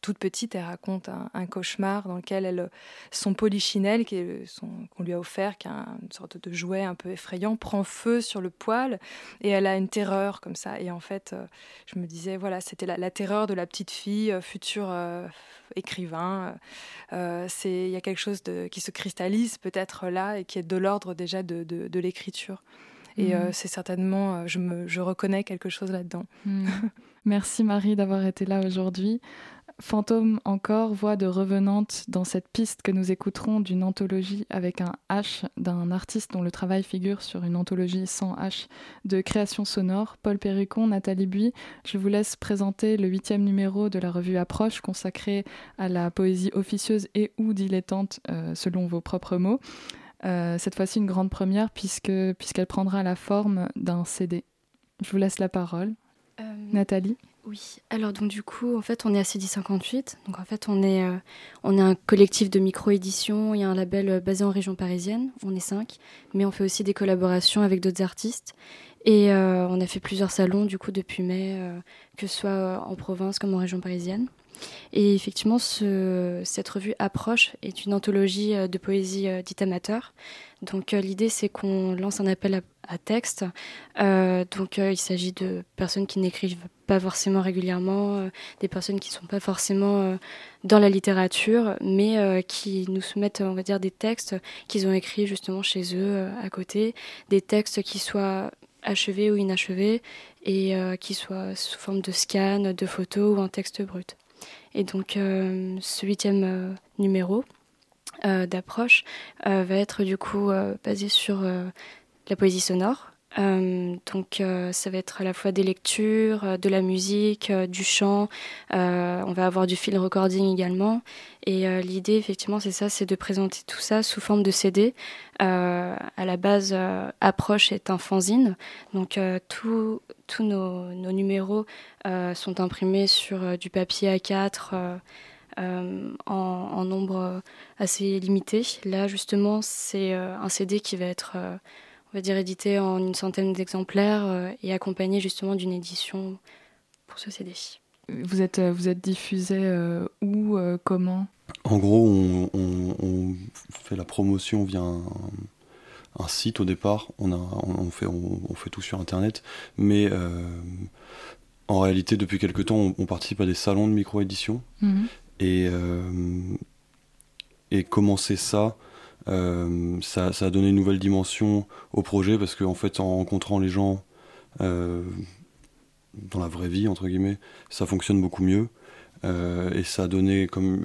toute petite, elle raconte un, cauchemar dans lequel elle, son polichinelle qu'on lui a offert, qui est un, une sorte de jouet un peu effrayant, prend feu sur le poil et elle a une terreur comme ça. Et en fait, euh, je me disais, voilà, c'était la, terreur de la petite fille, euh, future euh, écrivain. Euh, il y a quelque chose qui se cristallise peut-être là et qui est de l'ordre déjà de, de l'écriture. Et mmh. euh, c'est certainement, euh, je, me, je reconnais quelque chose là-dedans. Mmh. <laughs> Merci Marie d'avoir été là aujourd'hui. Fantôme encore, voix de revenante dans cette piste que nous écouterons d'une anthologie avec un H d'un artiste dont le travail figure sur une anthologie sans H de création sonore, Paul Péricon, Nathalie Bui. Je vous laisse présenter le huitième numéro de la revue Approche consacrée à la poésie officieuse et ou dilettante euh, selon vos propres mots. Euh, cette fois-ci une grande première puisque puisqu'elle prendra la forme d'un CD. Je vous laisse la parole. Euh, Nathalie Oui, alors donc du coup en fait on est à CD 58, donc en fait on est, euh, on est un collectif de micro-édition, il y a un label basé en région parisienne, on est cinq, mais on fait aussi des collaborations avec d'autres artistes et on a fait plusieurs salons du coup depuis mai, que ce soit en province comme en région parisienne. Et effectivement, ce, cette revue Approche est une anthologie euh, de poésie euh, dite amateur. Donc euh, l'idée, c'est qu'on lance un appel à, à texte. Donc il s'agit de personnes qui n'écrivent pas forcément régulièrement, des personnes qui ne sont pas forcément dans la littérature, mais qui nous soumettent, on va dire, des textes qu'ils ont écrits justement chez eux à côté, des textes qui soient achevés ou inachevés et qui soient sous forme de scan, de photos ou en texte brut. Et donc euh, ce huitième euh, numéro euh, d'approche va être du coup basé sur la poésie sonore. Euh, donc euh, ça va être à la fois des lectures, euh, de la musique, du chant, on va avoir du film recording également. Et l'idée effectivement c'est ça, c'est de présenter tout ça sous forme de CD. À la base, Approche est un fanzine, donc tous nos, numéros sont imprimés sur du papier A4. Euh, euh, en, nombre assez limité. Là, justement, c'est un CD qui va être, on va dire, édité en une centaine d'exemplaires euh, et accompagné justement d'une édition pour ce CD. Vous êtes, vous êtes diffusé euh, où, euh, comment? En gros, on, on, on, fait la promotion via un, un, site au départ. On, a, on, fait, on, fait tout sur Internet. Mais euh, en réalité, depuis quelques temps, on, participe à des salons de micro-édition. mm -hmm. Et, euh, et commencer ça, euh, ça, a donné une nouvelle dimension au projet parce qu'en en fait, en rencontrant les gens euh, dans la vraie vie, entre guillemets, ça fonctionne beaucoup mieux. Euh, et ça a donné comme,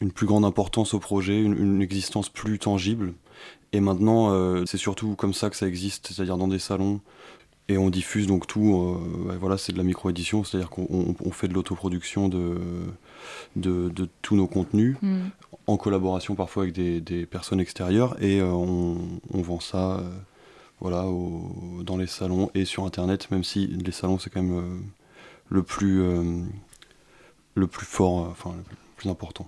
une, plus grande importance au projet, une, existence plus tangible. Et maintenant, c'est surtout comme ça que ça existe, c'est-à-dire dans des salons. Et on diffuse donc tout, voilà, c'est de la micro-édition, c'est-à-dire qu'on on- on fait de l'autoproduction de, de, de tous nos contenus, Mm. en collaboration parfois avec des, des personnes extérieures, et euh, on, on vend ça euh, voilà, au- dans les salons et sur Internet, même si les salons c'est quand même euh, le, plus, le plus fort, enfin le plus important.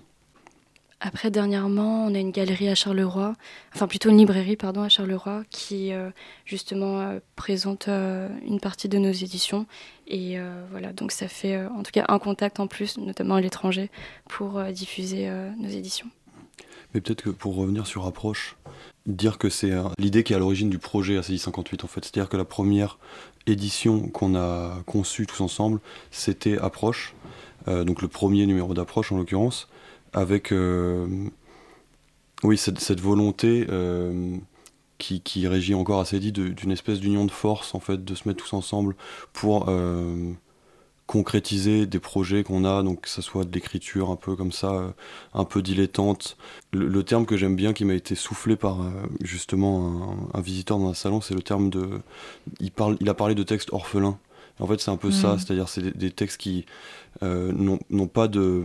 Après, dernièrement, on a une galerie à Charleroi, enfin plutôt une librairie, pardon, à Charleroi, qui euh, justement euh, présente euh, une partie de nos éditions. Et voilà, donc ça fait en tout cas un contact en plus, notamment à l'étranger, pour diffuser nos éditions. Mais peut-être que pour revenir sur Approche, dire que c'est l'idée qui est à l'origine du projet ACI 58 en fait. C'est-à-dire que la première édition qu'on a conçue tous ensemble, c'était Approche, donc le premier numéro d'Approche en l'occurrence, avec euh, oui, cette, cette volonté euh, qui, qui régit encore assez dit d'une espèce d'union de force en fait, de se mettre tous ensemble pour euh, concrétiser des projets qu'on a, donc que ce soit de l'écriture un peu comme ça, un peu dilettante. Le, le terme que j'aime bien, qui m'a été soufflé par justement un, un visiteur dans un salon, c'est le terme de. Il, parle, il a parlé de textes orphelins. En fait, c'est un peu ça, Mhm. c'est-à-dire c'est des, des textes qui euh, n'ont pas de.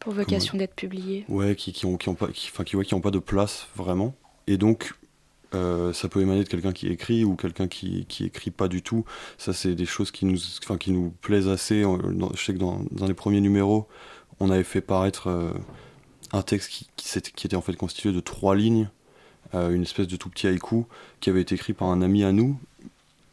Pour vocation d'être publiés. Ouais, qui, qui ont, qui ont pas, qui, qui, ouais, qui ont pas de place vraiment. Et donc, euh, ça peut émaner de quelqu'un qui écrit ou quelqu'un qui, qui écrit pas du tout. Ça, c'est des choses qui nous, qui nous plaisent assez. Je sais que dans, dans les premiers numéros, on avait fait paraître euh, un texte qui, qui, était en fait constitué de trois lignes, euh, une espèce de tout petit haïku qui avait été écrit par un ami à nous,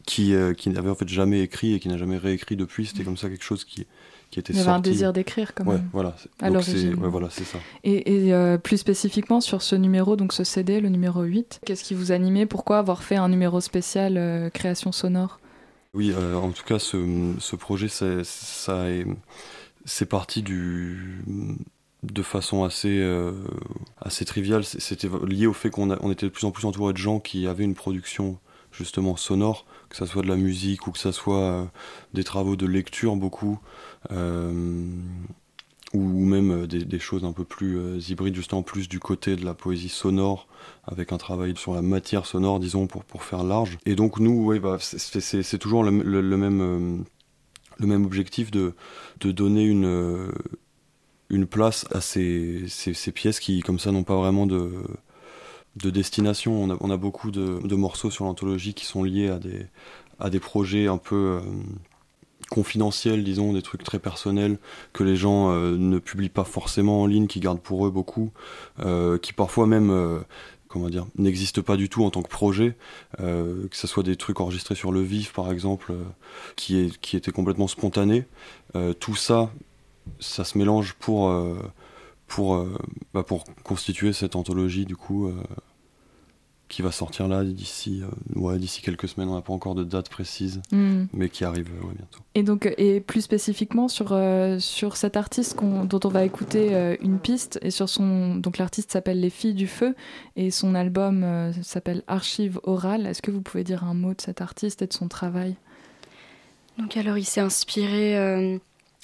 qui, qui n'avait en fait jamais écrit et qui n'a jamais réécrit depuis. C'était comme ça quelque chose qui, qui était Il y avait un désir d'écrire, quand Ouais, même, voilà. à Donc c'est- l'origine. ouais, voilà, c'est ça. Et, et, euh, plus spécifiquement sur ce numéro, donc ce CD, le numéro 8, qu'est-ce qui vous animait? Pourquoi avoir fait un numéro spécial euh, création sonore? Oui, euh, en tout cas, ce, ce projet, c'est, ça est, c'est parti du, de façon assez, euh, assez triviale. C'était lié au fait qu'on a- on était de plus en plus entouré de gens qui avaient une production justement sonore, que ça soit de la musique ou que ça soit euh, des travaux de lecture beaucoup, ou, ou même euh, des, choses un peu plus euh, hybrides, justement plus du côté de la poésie sonore, avec un travail sur la matière sonore, disons, pour, pour faire large. Et donc nous, ouais, bah, c'est- toujours le, même, euh, le même objectif de, de donner une, euh, une place à ces, ces, ces pièces qui, comme ça, n'ont pas vraiment de, de destination. On a, on a beaucoup de, de morceaux sur l'anthologie qui sont liés à des, à des projets un peu... confidentiels, disons, des trucs très personnels que les gens euh, ne publient pas forcément en ligne, qui gardent pour eux beaucoup, euh, qui parfois même, euh, comment dire, n'existent pas du tout en tant que projet, que ce soit des trucs enregistrés sur le vif par exemple, qui, est, qui étaient complètement spontanés. Tout ça, ça se mélange pour, bah, pour constituer cette anthologie du coup. Euh, qui va sortir là d'ici euh, ouais, d'ici quelques semaines, on n'a pas encore de date précise, Mm. mais qui arrive euh, ouais, bientôt. Et donc, et plus spécifiquement sur, euh, sur cet artiste dont on va écouter euh, une piste, et sur son. Donc, l'artiste s'appelle Les Filles du Feu, et son album euh, s'appelle Archive Orale. Est-ce que vous pouvez dire un mot de cet artiste et de son travail? Donc alors il s'est inspiré, euh,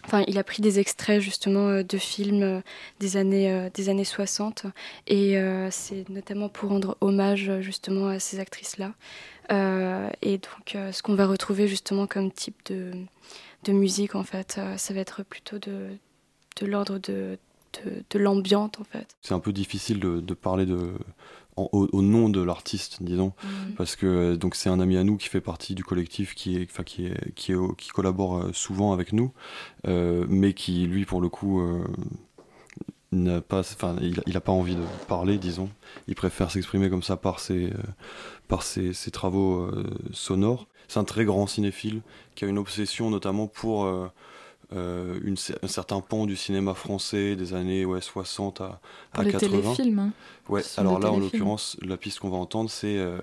enfin il a pris des extraits justement euh, de films euh, des années euh, des années 60 et c'est notamment pour rendre hommage justement à ces actrices-là. Et donc ce qu'on va retrouver justement comme type de, musique en fait, ça va être plutôt de, de l'ordre de, de, l'ambiante en fait. C'est un peu difficile de parler de, en- au, au nom de l'artiste, disons, Mhm. parce que euh, donc c'est un ami à nous qui fait partie du collectif, qui est, enfin qui est, qui est, qui collabore euh, souvent avec nous, euh, mais qui lui pour le coup euh, n'a pas, enfin il, a- il a pas envie de parler, disons. Il préfère s'exprimer comme ça par ses, euh, par ses, ses travaux sonores. C'est un très grand cinéphile qui a une obsession notamment pour euh, euh, une un certain pan du cinéma français des années ouais, 60 à, à les 80. téléfilms, hein. Ouais, alors là, en l'occurrence, la piste qu'on va entendre, c'est euh,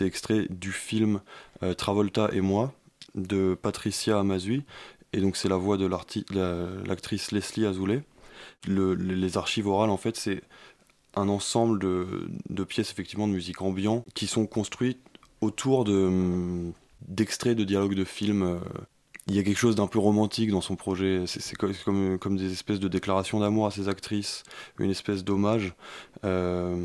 extrait du film euh, Travolta et moi de Patricia Amazui. Et donc, c'est la voix de la- l'actrice Leslie Azoulay. Le- le- les archives orales, en fait, c'est un ensemble de, de pièces, effectivement, de musique ambiant qui sont construites autour de d'extraits de dialogues de films. Il y a quelque chose d'un peu romantique dans son projet. C'est c'est co- c'est comme, comme des espèces de déclarations d'amour à ses actrices, une espèce d'hommage. Euh,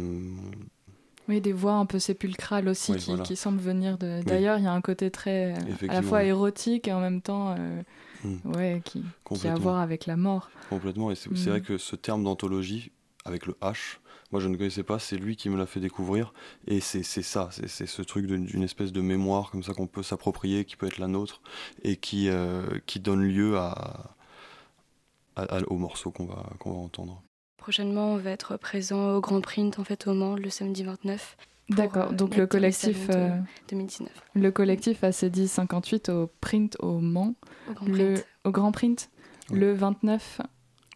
Oui, des voix un peu sépulcrales aussi Oui, qui, voilà. qui semblent venir de. Oui. D'ailleurs, il y a un côté très. euh, à la fois érotique et en même temps. euh, Mm. Ouais, qui, qui a à voir avec la mort. Complètement. Et c'est Mm. c'est vrai que ce terme d'anthologie, avec le H, moi je ne connaissais pas, c'est lui qui me l'a fait découvrir. Et c'est c'est ça, c'est c'est ce truc d'une espèce de mémoire comme ça qu'on peut s'approprier, qui peut être la nôtre, et qui, euh, qui donne lieu à, à- à- au morceau qu'on va, qu'on va entendre. Prochainement, on va être présent au Grand Print en fait au Mans le samedi 29. pour, D'accord, euh, donc mettre le collectif, euh, 2019. le collectif a ses 1058 au print au Mans, Au Grand le, Print. au Grand Print, le 29,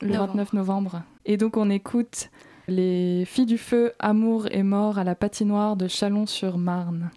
le Novembre. 29 novembre. Et donc on écoute les Filles du Feu, Amour et Mort à la patinoire de Chalon-sur-Marne.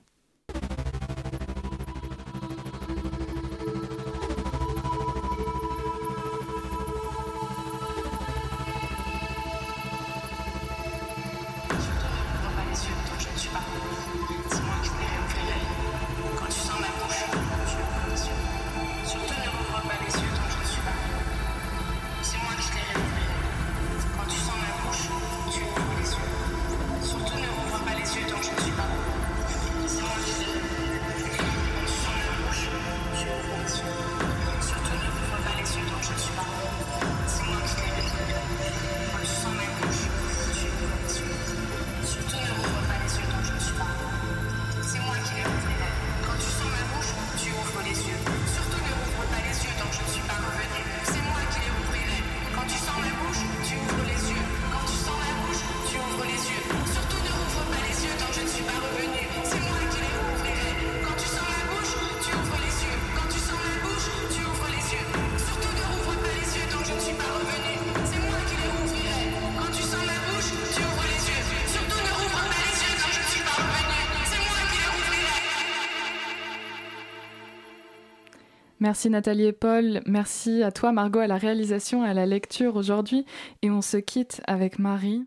Merci Nathalie et Paul, merci à toi Margot à la réalisation et à la lecture aujourd'hui. Et on se quitte avec Marie.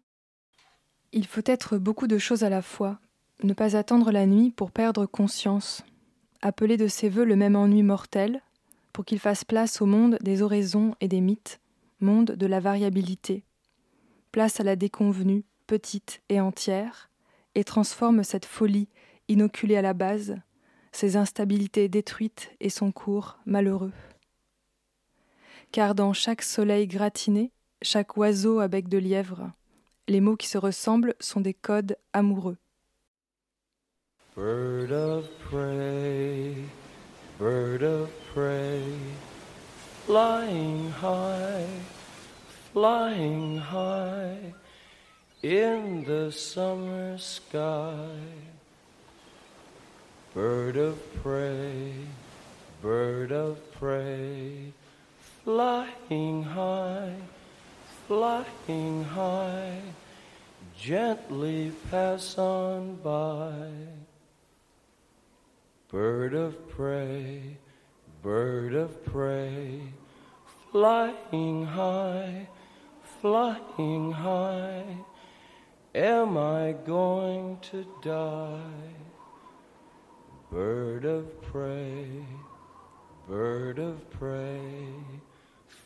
Il faut être beaucoup de choses à la fois, ne pas attendre la nuit pour perdre conscience, appeler de ses voeux le même ennui mortel, pour qu'il fasse place au monde des oraisons et des mythes, monde de la variabilité, place à la déconvenue, petite et entière, et transforme cette folie inoculée à la base, ses instabilités détruites et son cours malheureux. Car dans chaque soleil gratiné, chaque oiseau à bec de lièvre, les mots qui se ressemblent sont des codes amoureux. Bird of prey, bird of prey, flying high, flying high, gently pass on by. Bird of prey, bird of prey, flying high, flying high, am I going to die? Bird of prey, bird of prey,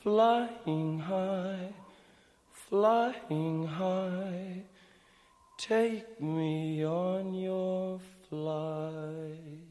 flying high, flying high, take me on your flight.